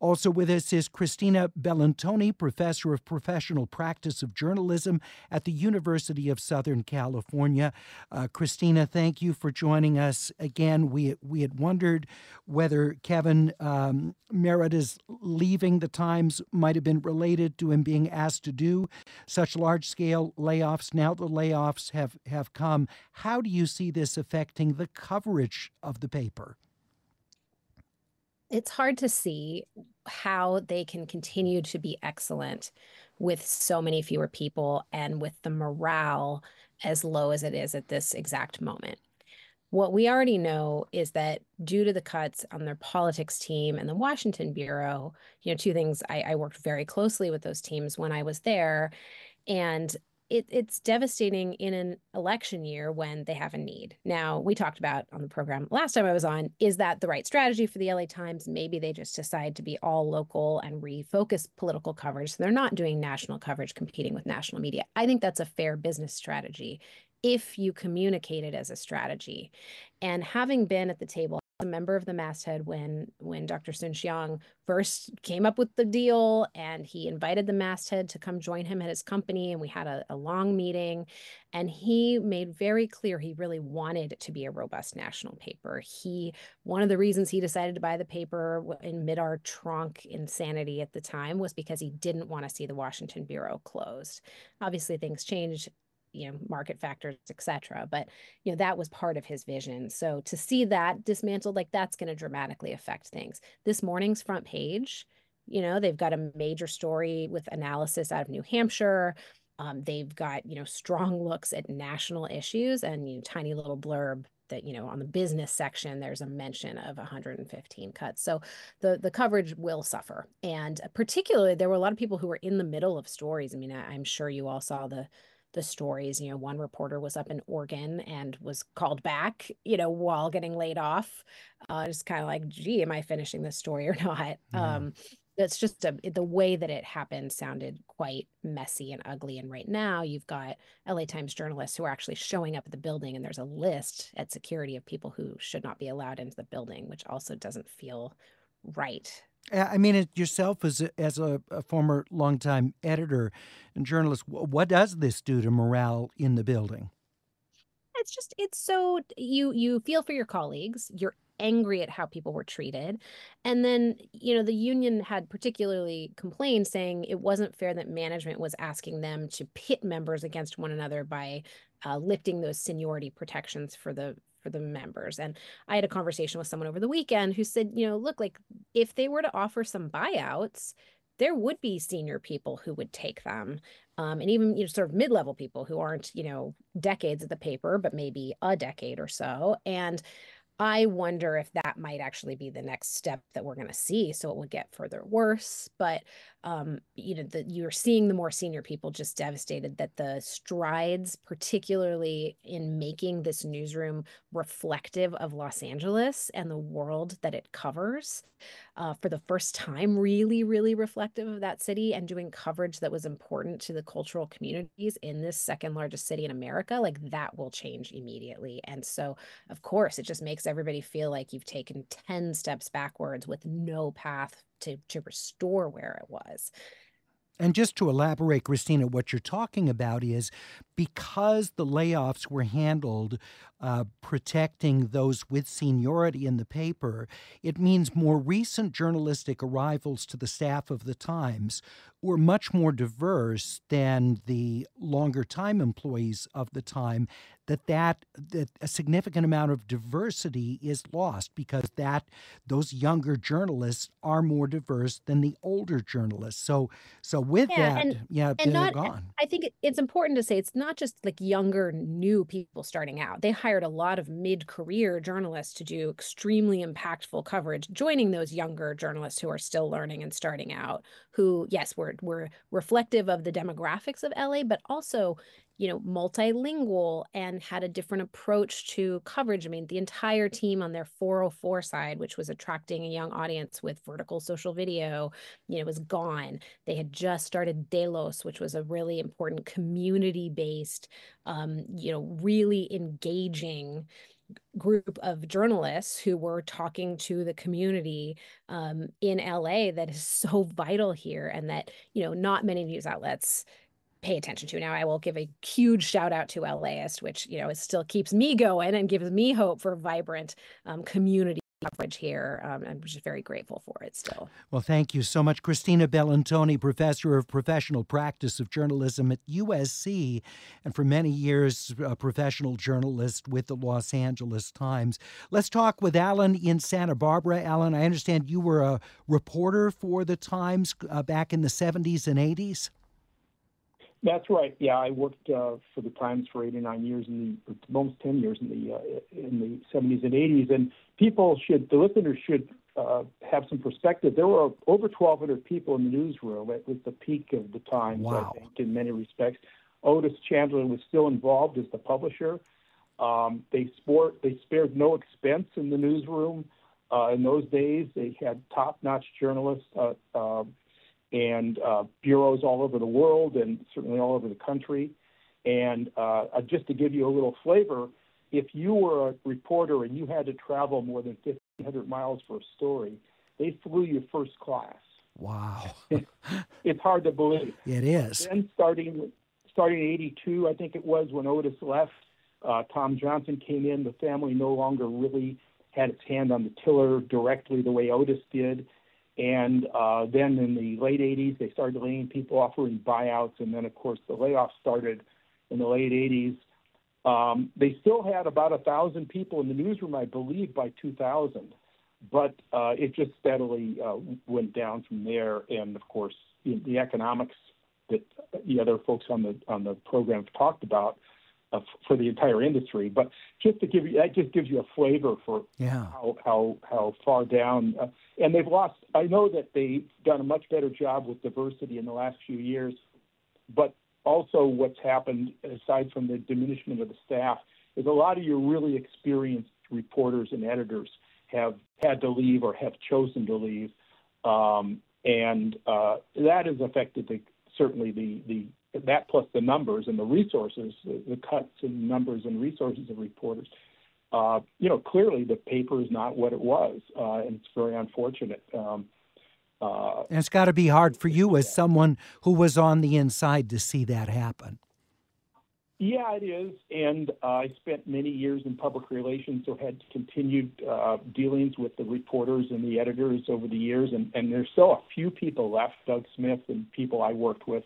Also with us is Christina Bellantoni, professor of professional practice of journalism at the University of Southern California. Uh, Christina, thank you for joining us again. We we had wondered whether Kevin um, Merida's leaving the Times might have been related to him being asked to do such large scale layoffs. Now the layoffs have have come. How do you see this affecting the coverage of the paper? It's hard to see how they can continue to be excellent with so many fewer people and with the morale as low as it is at this exact moment. What we already know is that due to the cuts on their politics team and the Washington Bureau, you know, two things I, I worked very closely with those teams when I was there. And it, it's devastating in an election year when they have a need. Now, we talked about on the program last time I was on is that the right strategy for the LA Times? Maybe they just decide to be all local and refocus political coverage. So they're not doing national coverage competing with national media. I think that's a fair business strategy if you communicate it as a strategy. And having been at the table a member of the masthead when when Dr. Soon-Shiong first came up with the deal and he invited the masthead to come join him at his company and we had a, a long meeting and he made very clear he really wanted to be a robust national paper. He one of the reasons he decided to buy the paper in mid our Trump insanity at the time was because he didn't want to see the Washington bureau closed. Obviously things changed you know market factors etc but you know that was part of his vision. So to see that dismantled like that's going to dramatically affect things. This morning's front page you know they've got a major story with analysis out of new hampshire. Um, they've got you know strong looks at national issues and you know, tiny little blurb that you know on the business section there's a mention of 115 cuts. So the the coverage will suffer. And particularly there were a lot of people who were in the middle of stories. I mean I, i'm sure you all saw the the stories. You know, one reporter was up in Oregon and was called back, you know, while getting laid off. Uh, just kind of like, gee, am I finishing this story or not? Yeah. Um, it's just a, the way that it happened sounded quite messy and ugly. And right now, you've got LA Times journalists who are actually showing up at the building, and there's a list at security of people who should not be allowed into the building, which also doesn't feel right I mean, it yourself as a, as a, a former longtime editor and journalist, what does this do to morale in the building? It's just it's so you you feel for your colleagues. You're angry at how people were treated. And then, you know, the union had particularly complained saying it wasn't fair that management was asking them to pit members against one another by uh, lifting those seniority protections for the for the members. And I had a conversation with someone over the weekend who said, you know, look, like if they were to offer some buyouts, there would be senior people who would take them. Um, and even you know sort of mid-level people who aren't you know decades at the paper but maybe a decade or so and I wonder if that might actually be the next step that we're going to see. So it will get further worse. But um, you know, that you're seeing the more senior people just devastated that the strides, particularly in making this newsroom reflective of Los Angeles and the world that it covers, uh, for the first time, really, really reflective of that city and doing coverage that was important to the cultural communities in this second largest city in America, like that will change immediately. And so, of course, it just makes everybody feel like you've taken 10 steps backwards with no path to to restore where it was. And just to elaborate, Christina, what you're talking about is because the layoffs were handled uh, protecting those with seniority in the paper, it means more recent journalistic arrivals to the staff of the Times were much more diverse than the longer time employees of the time that that that a significant amount of diversity is lost because that those younger journalists are more diverse than the older journalists. So so with Yeah, that, and yeah, and they're not gone. I think it's important to say it's not just like younger new people starting out. They hired a lot of mid-career journalists to do extremely impactful coverage, joining those younger journalists who are still learning and starting out, who yes, were were reflective of the demographics of LA, but also you know, multilingual and had a different approach to coverage. I mean, the entire team on their 404 side, which was attracting a young audience with vertical social video, you know, was gone. They had just started De Los, which was a really important community-based, um, you know, really engaging group of journalists who were talking to the community um, in LA that is so vital here and that, you know, not many news outlets pay attention to. Now, I will give a huge shout out to LAist, which, you know, it still keeps me going and gives me hope for vibrant um, community coverage here. Um, I'm just very grateful for it still. Well, thank you so much, Christina Bellantoni, professor of professional practice of journalism at USC, and for many years, a professional journalist with the Los Angeles Times. Let's talk with Alan in Santa Barbara. Alan, I understand you were a reporter for the Times uh, back in the 70s and 80s. That's right. Yeah, I worked uh, for the Times for eight or nine years in the almost ten years in the uh, in the seventies and eighties. And people should, the listeners should uh, have some perspective. There were over twelve hundred people in the newsroom. It was the peak of the Times, Wow. I think, in many respects. Otis Chandler was still involved as the publisher. Um, they sport they spared no expense in the newsroom. Uh, in those days, they had top-notch journalists. Uh, uh, and uh, bureaus all over the world and certainly all over the country. And uh, uh, just to give you a little flavor, if you were a reporter and you had to travel more than 1,500 miles for a story, they flew you first class. Wow. It's hard to believe. It is. Then starting starting in '82, I think it was when Otis left, uh, Tom Johnson came in. The family no longer really had its hand on the tiller directly the way Otis did. And uh, then in the late 80s, they started laying people off, offering buyouts, and then of course the layoffs started in the late 80s. Um, they still had about a thousand people in the newsroom, I believe, by 2000, but uh, it just steadily uh, went down from there. And of course, the, the economics that the other folks on the on the program have talked about uh, for the entire industry. But just to give you that just gives you a flavor for Yeah. how how how far down. Uh, and they've lost. I know that they've done a much better job with diversity in the last few years, but also what's happened aside from the diminishment of the staff is a lot of your really experienced reporters and editors have had to leave or have chosen to leave, um, and uh, that has affected the certainly the the that plus the numbers and the resources, the, the cuts in numbers and resources of reporters. Uh, you know, clearly the paper is not what it was, uh, and it's very unfortunate. Um, uh, And it's got to be hard for you as someone who was on the inside to see that happen. Yeah, it is. And uh, I spent many years in public relations, so had continued uh, dealings with the reporters and the editors over the years. And, and there's still a few people left, Doug Smith and people I worked with,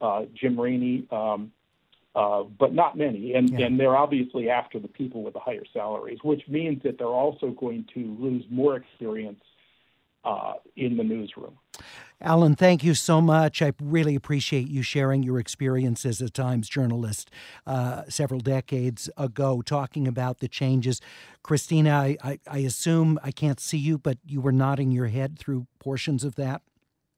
uh, Jim Rainey, um, uh, but not many. And, Yeah. and they're obviously after the people with the higher salaries, which means that they're also going to lose more experience uh, in the newsroom. Alan, thank you so much. I really appreciate you sharing your experience as a Times journalist uh, several decades ago, talking about the changes. Christina, I, I, I assume I can't see you, but you were nodding your head through portions of that.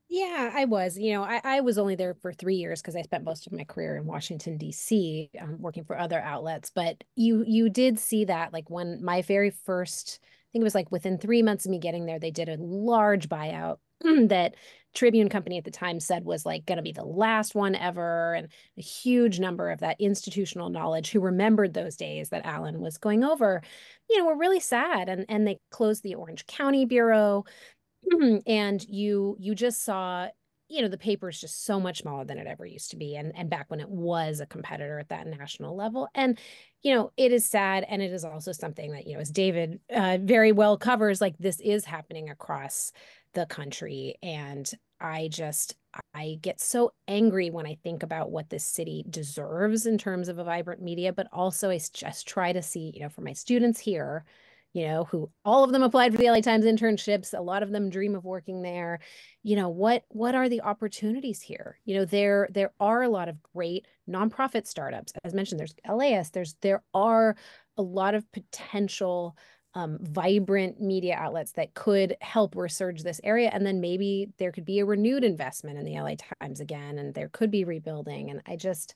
Yeah, I was. You know, I, I was only there for three years because I spent most of my career in Washington D.C. Um, working for other outlets. But you you did see that, like when my very first, I think it was like within three months of me getting there, they did a large buyout that Tribune Company at the time said was like going to be the last one ever, and a huge number of that institutional knowledge who remembered those days that Alan was going over, you know, were really sad, and and they closed the Orange County bureau and you you just saw you know the paper is just so much smaller than it ever used to be and and back when it was a competitor at that national level and you know it is sad and it is also something that you know as david uh, very well covers like this is happening across the country and i just I get so angry when I think about what this city deserves in terms of a vibrant media, but also I just try to see, you know, for my students here, you know, who all of them applied for the LA Times internships, a lot of them dream of working there. You know, what what are the opportunities here? You know, there there are a lot of great nonprofit startups. As mentioned, there's LAist. there's there are a lot of potential um, vibrant media outlets that could help resurge this area. And then maybe there could be a renewed investment in the LA Times again, and there could be rebuilding. And I just,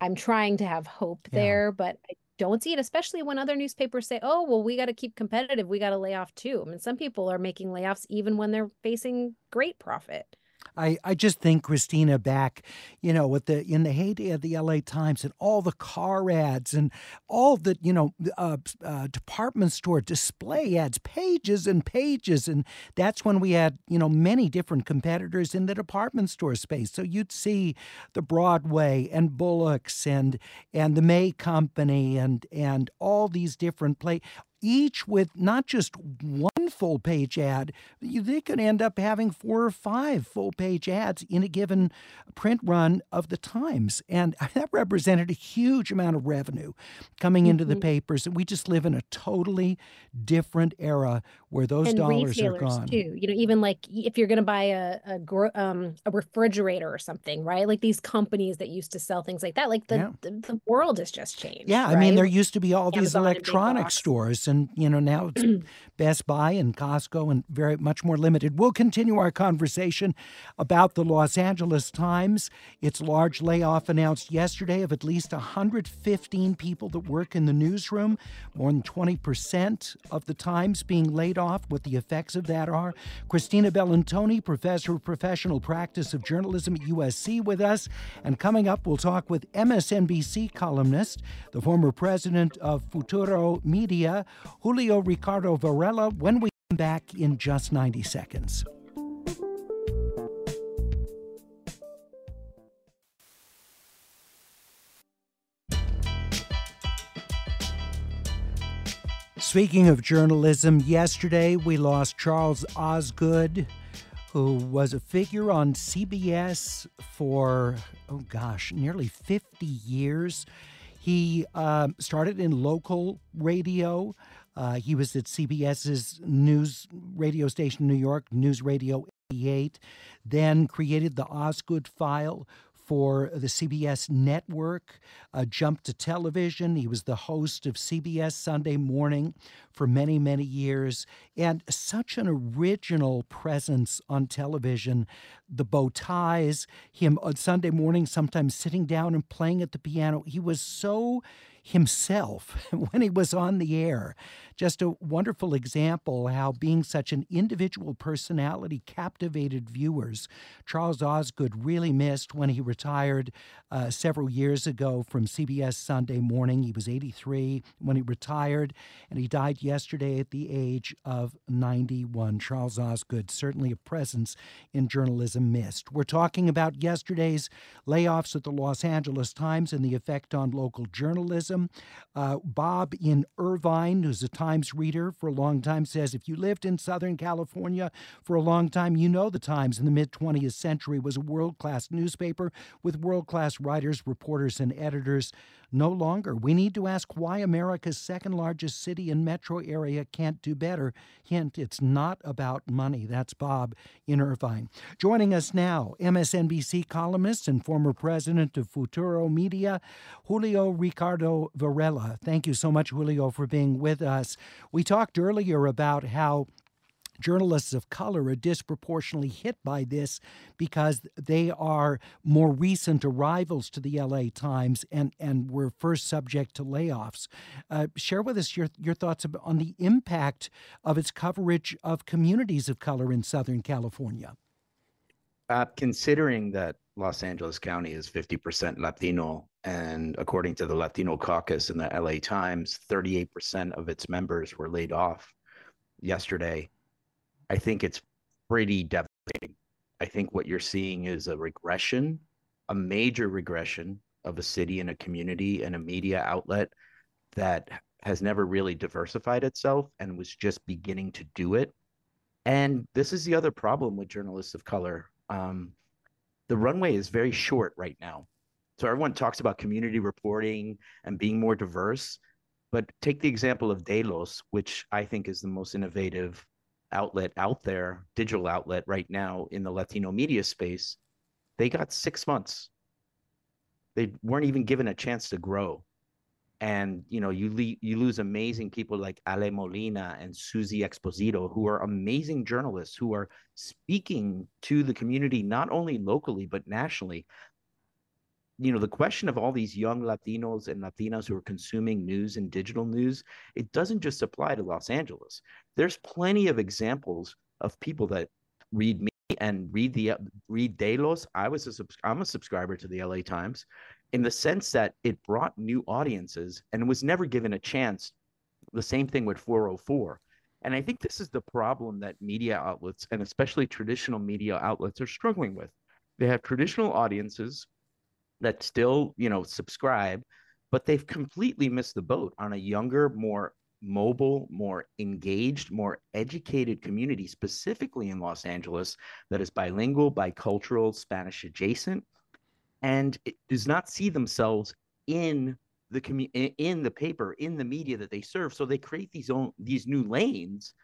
I'm trying to have hope yeah. there, but I don't see it, especially when other newspapers say, oh, well, we got to keep competitive. We got to lay off too. I mean, some people are making layoffs even when they're facing great profit. I, I just think Christina back, you know, with the in the heyday of the LA Times and all the car ads and all the you know uh, uh, department store display ads, pages and pages, and that's when we had you know many different competitors in the department store space. So you'd see the Broadway and Bullock's and and the May Company and and all these different play each with not just one full page ad, they could end up having four or five full page ads in a given print run of the Times. And that represented a huge amount of revenue coming into mm-hmm. the papers. And we just live in a totally different era where those and dollars are gone. Too. You know, even like if you're going to buy a a, um, a refrigerator or something, right? Like these companies that used to sell things like that, like the, yeah. the, the, world has just changed. Yeah. Right? I mean, there used to be all Amazon these electronic stores and you know now it's Best Buy and Costco and very much more limited. We'll continue our conversation about the Los Angeles Times. Its large layoff announced yesterday of at least 115 people that work in the newsroom, more than 20% of the Times being laid off. What the effects of that are. Christina Bellantoni, professor of professional practice of journalism at USC, with us. And coming up, we'll talk with MSNBC columnist, the former president of Futuro Media, Julio Ricardo Varela when we come back in just 90 seconds. Speaking of journalism, yesterday we lost Charles Osgood, who was a figure on CBS for, oh gosh, nearly 50 years. He uh, started in local radio. Uh, he was at CBS's news radio station New York, News Radio 88, then created the Osgood File for the CBS network, uh, jumped to television. He was the host of CBS Sunday Morning for many, many years, and such an original presence on television. The bow ties, him on Sunday morning, sometimes sitting down and playing at the piano. He was so himself when he was on the air. Just a wonderful example how being such an individual personality captivated viewers. Charles Osgood really missed when he retired uh, several years ago from CBS Sunday Morning. He was 83 when he retired, and he died yesterday at the age of 91. Charles Osgood, certainly a presence in journalism missed. We're talking about yesterday's layoffs at the Los Angeles Times and the effect on local journalism. Uh, Bob in Irvine, who's a Times reader for a long time, says if you lived in Southern California for a long time, you know the Times in the mid 20th century was a world class newspaper with world class writers, reporters, and editors no longer. We need to ask why America's second largest city and metro area can't do better. Hint, it's not about money. That's Bob in Irvine. Joining us now, MSNBC columnist and former president of Futuro Media, Julio Ricardo Varela. Thank you so much, Julio, for being with us. We talked earlier about how journalists of color are disproportionately hit by this because they are more recent arrivals to the LA Times and, and were first subject to layoffs. Uh, share with us your, your thoughts on the impact of its coverage of communities of color in Southern California. Uh, considering that Los Angeles County is 50% Latino, and according to the Latino caucus in the LA Times, 38% of its members were laid off yesterday. I think it's pretty devastating. I think what you're seeing is a regression, a major regression of a city and a community and a media outlet that has never really diversified itself and was just beginning to do it. And this is the other problem with journalists of color. Um, the runway is very short right now. So everyone talks about community reporting and being more diverse, but take the example of De Los, which I think is the most innovative outlet out there, digital outlet right now in the Latino media space. They got six months. They weren't even given a chance to grow and you know you le- you lose amazing people like Ale Molina and Suzy Exposito who are amazing journalists who are speaking to the community not only locally but nationally you know the question of all these young Latinos and Latinas who are consuming news and digital news it doesn't just apply to Los Angeles there's plenty of examples of people that read me and read the read De Los I was a I'm a subscriber to the LA Times in the sense that it brought new audiences and was never given a chance. The same thing with 404. And I think this is the problem that media outlets and especially traditional media outlets are struggling with. They have traditional audiences that still, you know, subscribe, but they've completely missed the boat on a younger, more mobile, more engaged, more educated community, specifically in Los Angeles, that is bilingual, bicultural, Spanish adjacent, and does not see themselves in the commu- in the paper in the media that they serve. So they create these own these new lanes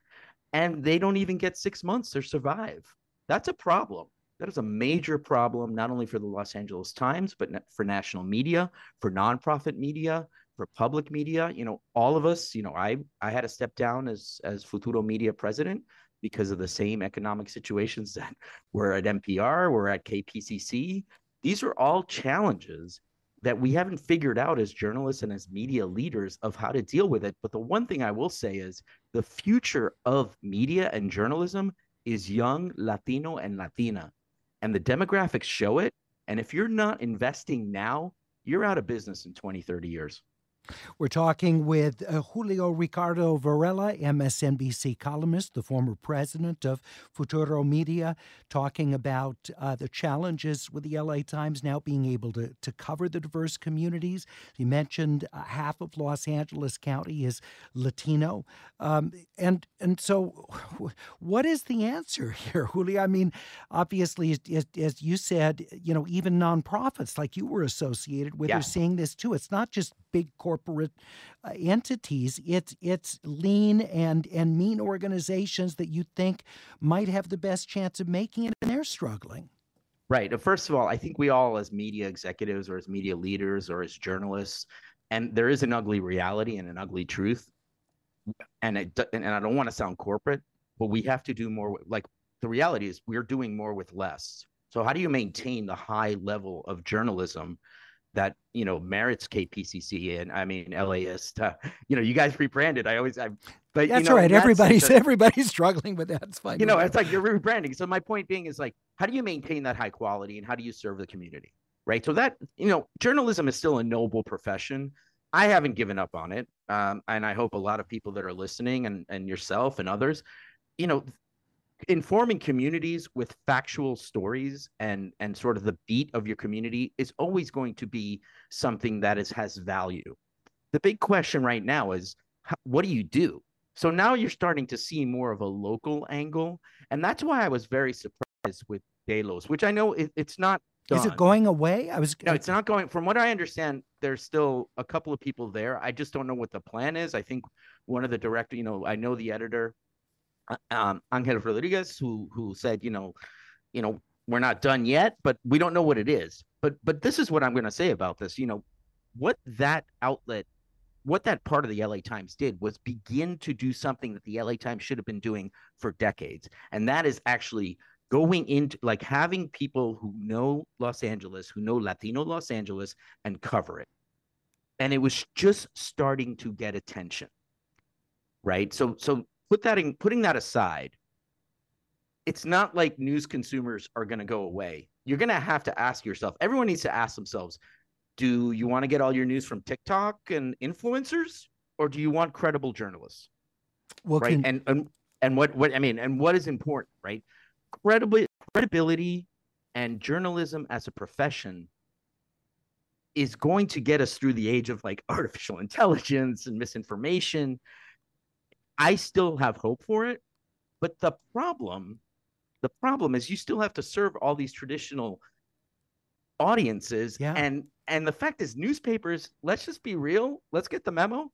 and they don't even get 6 months to survive. That's a problem. That is a major problem not only for the Los Angeles Times but for national media for nonprofit media for public media you know all of us you know I I had to step down as as Futuro Media president because of the same economic situations that were at NPR, we're at KPCC, these are all challenges that we haven't figured out as journalists and as media leaders of how to deal with it. But the one thing I will say is the future of media and journalism is young Latino and Latina. And the demographics show it. And if you're not investing now, you're out of business in 20, 30 years. We're talking with uh, Julio Ricardo Varela, MSNBC columnist, the former president of Futuro Media, talking about uh, the challenges with the LA Times now being able to, to cover the diverse communities. You mentioned uh, half of Los Angeles County is Latino. Um, and, and so, what is the answer here, Julio? I mean, obviously, as, as you said, you know, even nonprofits like you were associated with yeah. are seeing this too. It's not just big corporate corporate uh, entities. It's it's lean and and mean organizations that you think might have the best chance of making it, and they're struggling. Right. First of all, I think we all, as media executives or as media leaders or as journalists, and there is an ugly reality and an ugly truth. And it, and I don't want to sound corporate, but we have to do more. Like the reality is, we're doing more with less. So how do you maintain the high level of journalism that you know merits KPCC and I mean LAist. Uh, you know, you guys rebranded. I always, I, but that's you know, right. Everybody's everybody's struggling with that. It's fine. You know, it's like you're rebranding. So my point being is like, how do you maintain that high quality and how do you serve the community, right? So that you know, journalism is still a noble profession. I haven't given up on it, um, and I hope a lot of people that are listening and and yourself and others, you know, informing communities with factual stories and and sort of the beat of your community is always going to be something that is has value. The big question right now is what do you do? So now you're starting to see more of a local angle and that's why i was very surprised with De Los which i know it, it's not done. is it going away? I was no it's not going from what i understand there's still a couple of people there. I just don't know what the plan is. I think one of the director you know i know the editor um, Angel Rodriguez, who who said, you know, you know, we're not done yet, but we don't know what it is. But but this is what I'm going to say about this. You know, what that outlet, what that part of the LA Times did was begin to do something that the LA Times should have been doing for decades, and that is actually going into like having people who know Los Angeles, who know Latino Los Angeles, and cover it. And it was just starting to get attention right so so put that in putting that aside it's not like news consumers are going to go away. You're going to have to ask yourself everyone needs to ask themselves do you want to get all your news from tiktok and influencers or do you want credible journalists? Well, right? can... and, and and what what i mean and what is important right? Credibility credibility and journalism as a profession is going to get us through the age of like artificial intelligence and misinformation I still have hope for it. But the problem, the problem is you still have to serve all these traditional audiences. Yeah. And and the fact is, newspapers. Let's just be real. Let's get the memo.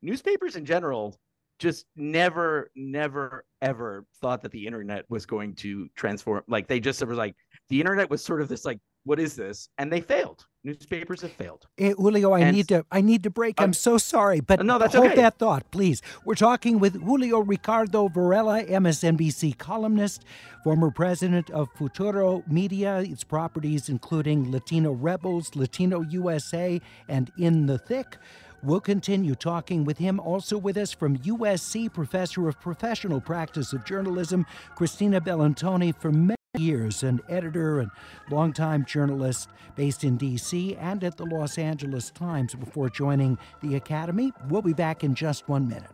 Newspapers in general just never, never, ever thought that the internet was going to transform. Like they just were like the internet was sort of this like, what is this? And they failed. Newspapers have failed. Eh, Julio, I And- need to I need to break. I'm so sorry, but No, that's hold okay. that thought, please. We're talking with Julio Ricardo Varela, MSNBC columnist, former president of Futuro Media, its properties including Latino Rebels, Latino USA, and In the Thick. We'll continue talking with him. Also with us from USC, professor of professional practice of journalism, Christina Bellantoni, for many years, an editor and longtime journalist based in D.C. and at the Los Angeles Times before joining the Academy. We'll be back in just one minute.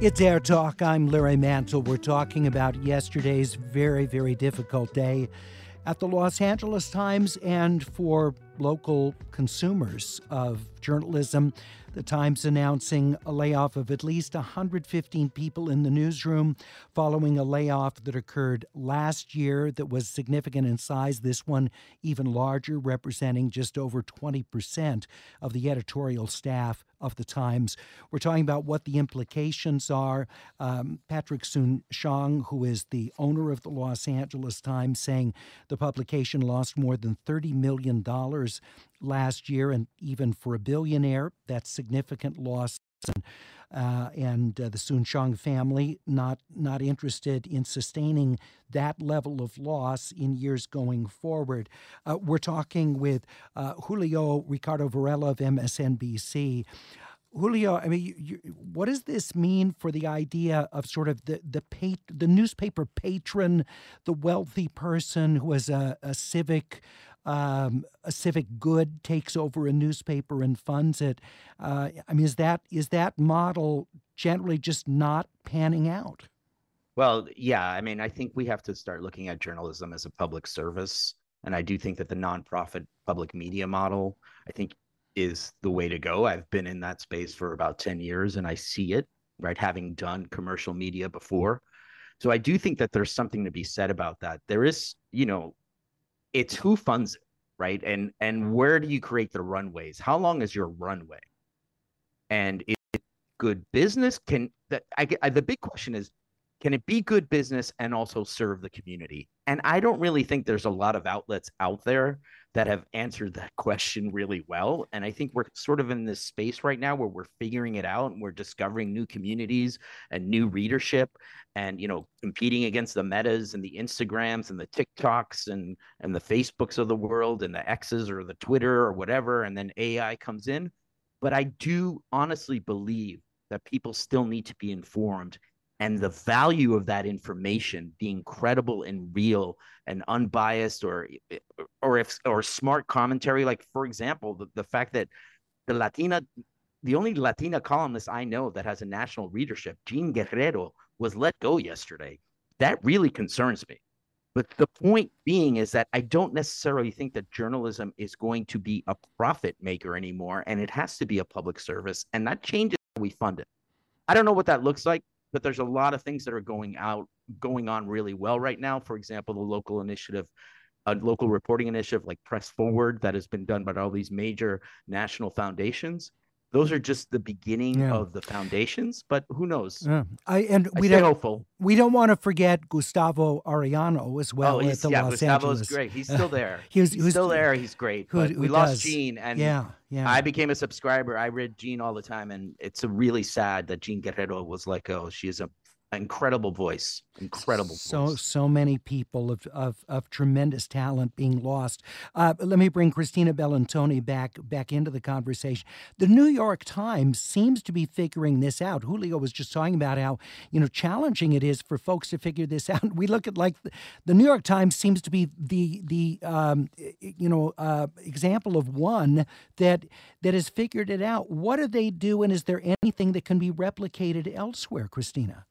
It's Air Talk. I'm Larry Mantle. We're talking about yesterday's very, very difficult day at the Los Angeles Times and for local consumers of journalism. The Times announcing a layoff of at least 115 people in the newsroom following a layoff that occurred last year that was significant in size. This one even larger, representing just over 20% of the editorial staff of the Times. We're talking about what the implications are. Um, Patrick Soon-Shiong, who is the owner of the Los Angeles Times, saying the publication lost more than $30 million last year, and even for a billionaire, that's significant loss. And, uh, and uh, the Soon-Shiong family not not interested in sustaining that level of loss in years going forward. Uh, we're talking with uh, Julio Ricardo Varela of MSNBC. Julio, I mean, you, you, what does this mean for the idea of sort of the the the newspaper patron, the wealthy person who has a, a civic um, a civic good takes over a newspaper and funds it? Uh, I mean, is that is that model generally just not panning out? Well, yeah, I mean, I think we have to start looking at journalism as a public service. And I do think that the nonprofit public media model, I think, is the way to go. I've been in that space for about 10 years and I see it, right? Having done commercial media before. So I do think that there's something to be said about that. There is, you know, it's who funds it, right? And and where do you create the runways? How long is your runway? And is good business? Can that I, I the big question is can it be good business and also serve the community? And I don't really think there's a lot of outlets out there that have answered that question really well. And I think we're sort of in this space right now where we're figuring it out and we're discovering new communities and new readership and you know competing against the metas and the Instagrams and the TikToks and and the Facebooks of the world and the X's or the Twitter or whatever. And then AI comes in. But I do honestly believe that people still need to be informed and the value of that information being credible and real and unbiased or or if or smart commentary. Like for example the, the fact that the latina the only latina columnist i know that has a national readership jean guerrero was let go yesterday. That really concerns me. But the point being is that i don't necessarily think that journalism is going to be a profit maker anymore and it has to be a public service and that changes how we fund it. I don't know what that looks like but there's a lot of things that are going out going on really well right now. For example the local initiative a local reporting initiative like press forward that has been done by all these major national foundations those are just the beginning Yeah. of the foundations but who knows Yeah. I and we stay don't hopeful we don't want to forget Gustavo Arellano as well oh, at the yeah, Los Gustavo's Angeles. great. He's still there. He was- he's who's- still there. He's great. who- But who we lost does. Jean, and Yeah, yeah. I became a subscriber. I read Jean all the time, and it's really sad that Jean Guerrero was let go. Oh, she is a incredible voice, incredible so voice. so many people of, of, of tremendous talent being lost. Uh, let me bring Christina Bellantoni back back into the conversation. The New York Times seems to be figuring this out. Julio was just talking about how you know challenging it is for folks to figure this out. We look at like the, the New York Times seems to be the the um, you know uh, example of one that that has figured it out. What do they do, and is there anything that can be replicated elsewhere, Christina?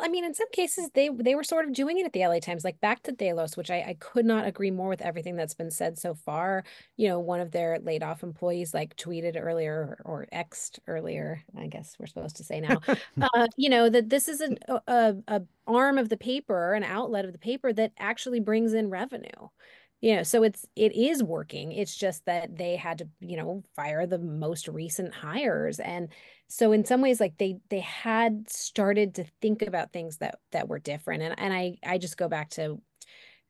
I mean, in some cases, they they were sort of doing it at the LA Times, like back to De Los, which I, I could not agree more with everything that's been said so far. You know, one of their laid off employees like tweeted earlier or, or xed earlier, I guess we're supposed to say now, uh, you know, that this is an, a, a arm of the paper, an outlet of the paper that actually brings in revenue you know so it's it is working it's just that they had to you know fire the most recent hires and so in some ways like they they had started to think about things that that were different and and i i just go back to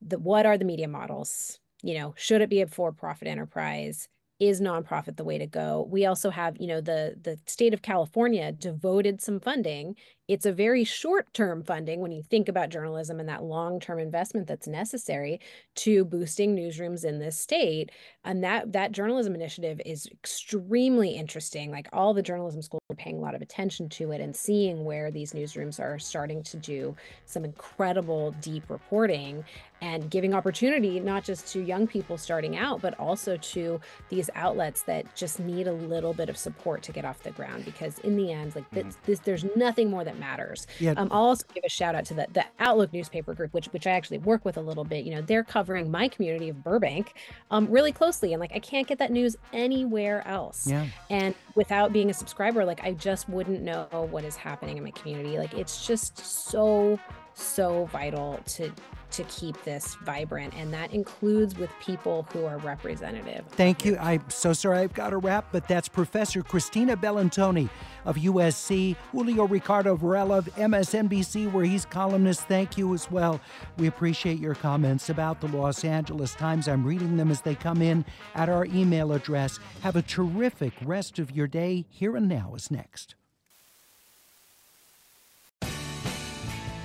the what are the media models? You know should it be a for profit enterprise? Is nonprofit the way to go? We also have you know the the state of california devoted some funding it's a very short term funding when you think about journalism and that long term investment that's necessary to boosting newsrooms in this state. And that that journalism initiative is extremely interesting. Like all the journalism schools are paying a lot of attention to it and seeing where these newsrooms are starting to do some incredible deep reporting and giving opportunity not just to young people starting out but also to these outlets that just need a little bit of support to get off the ground because in the end like mm-hmm. this, this there's nothing more that matters. Yeah. Um, I'll also give a shout out to the, the Outlook newspaper group, which which I actually work with a little bit. You know, they're covering my community of Burbank um, really closely, and like I can't get that news anywhere else. Yeah. And without being a subscriber, like I just wouldn't know what is happening in my community. Like it's just so so vital to to keep this vibrant and that includes with people who are representative. Thank you. I'm so sorry i've got to wrap but that's professor christina bellantoni of usc julio ricardo varela of msnbc where he's columnist. Thank you as well. We appreciate your comments about the los angeles times. I'm reading them as they come in at our email address. Have a terrific rest of your day. Here and now is next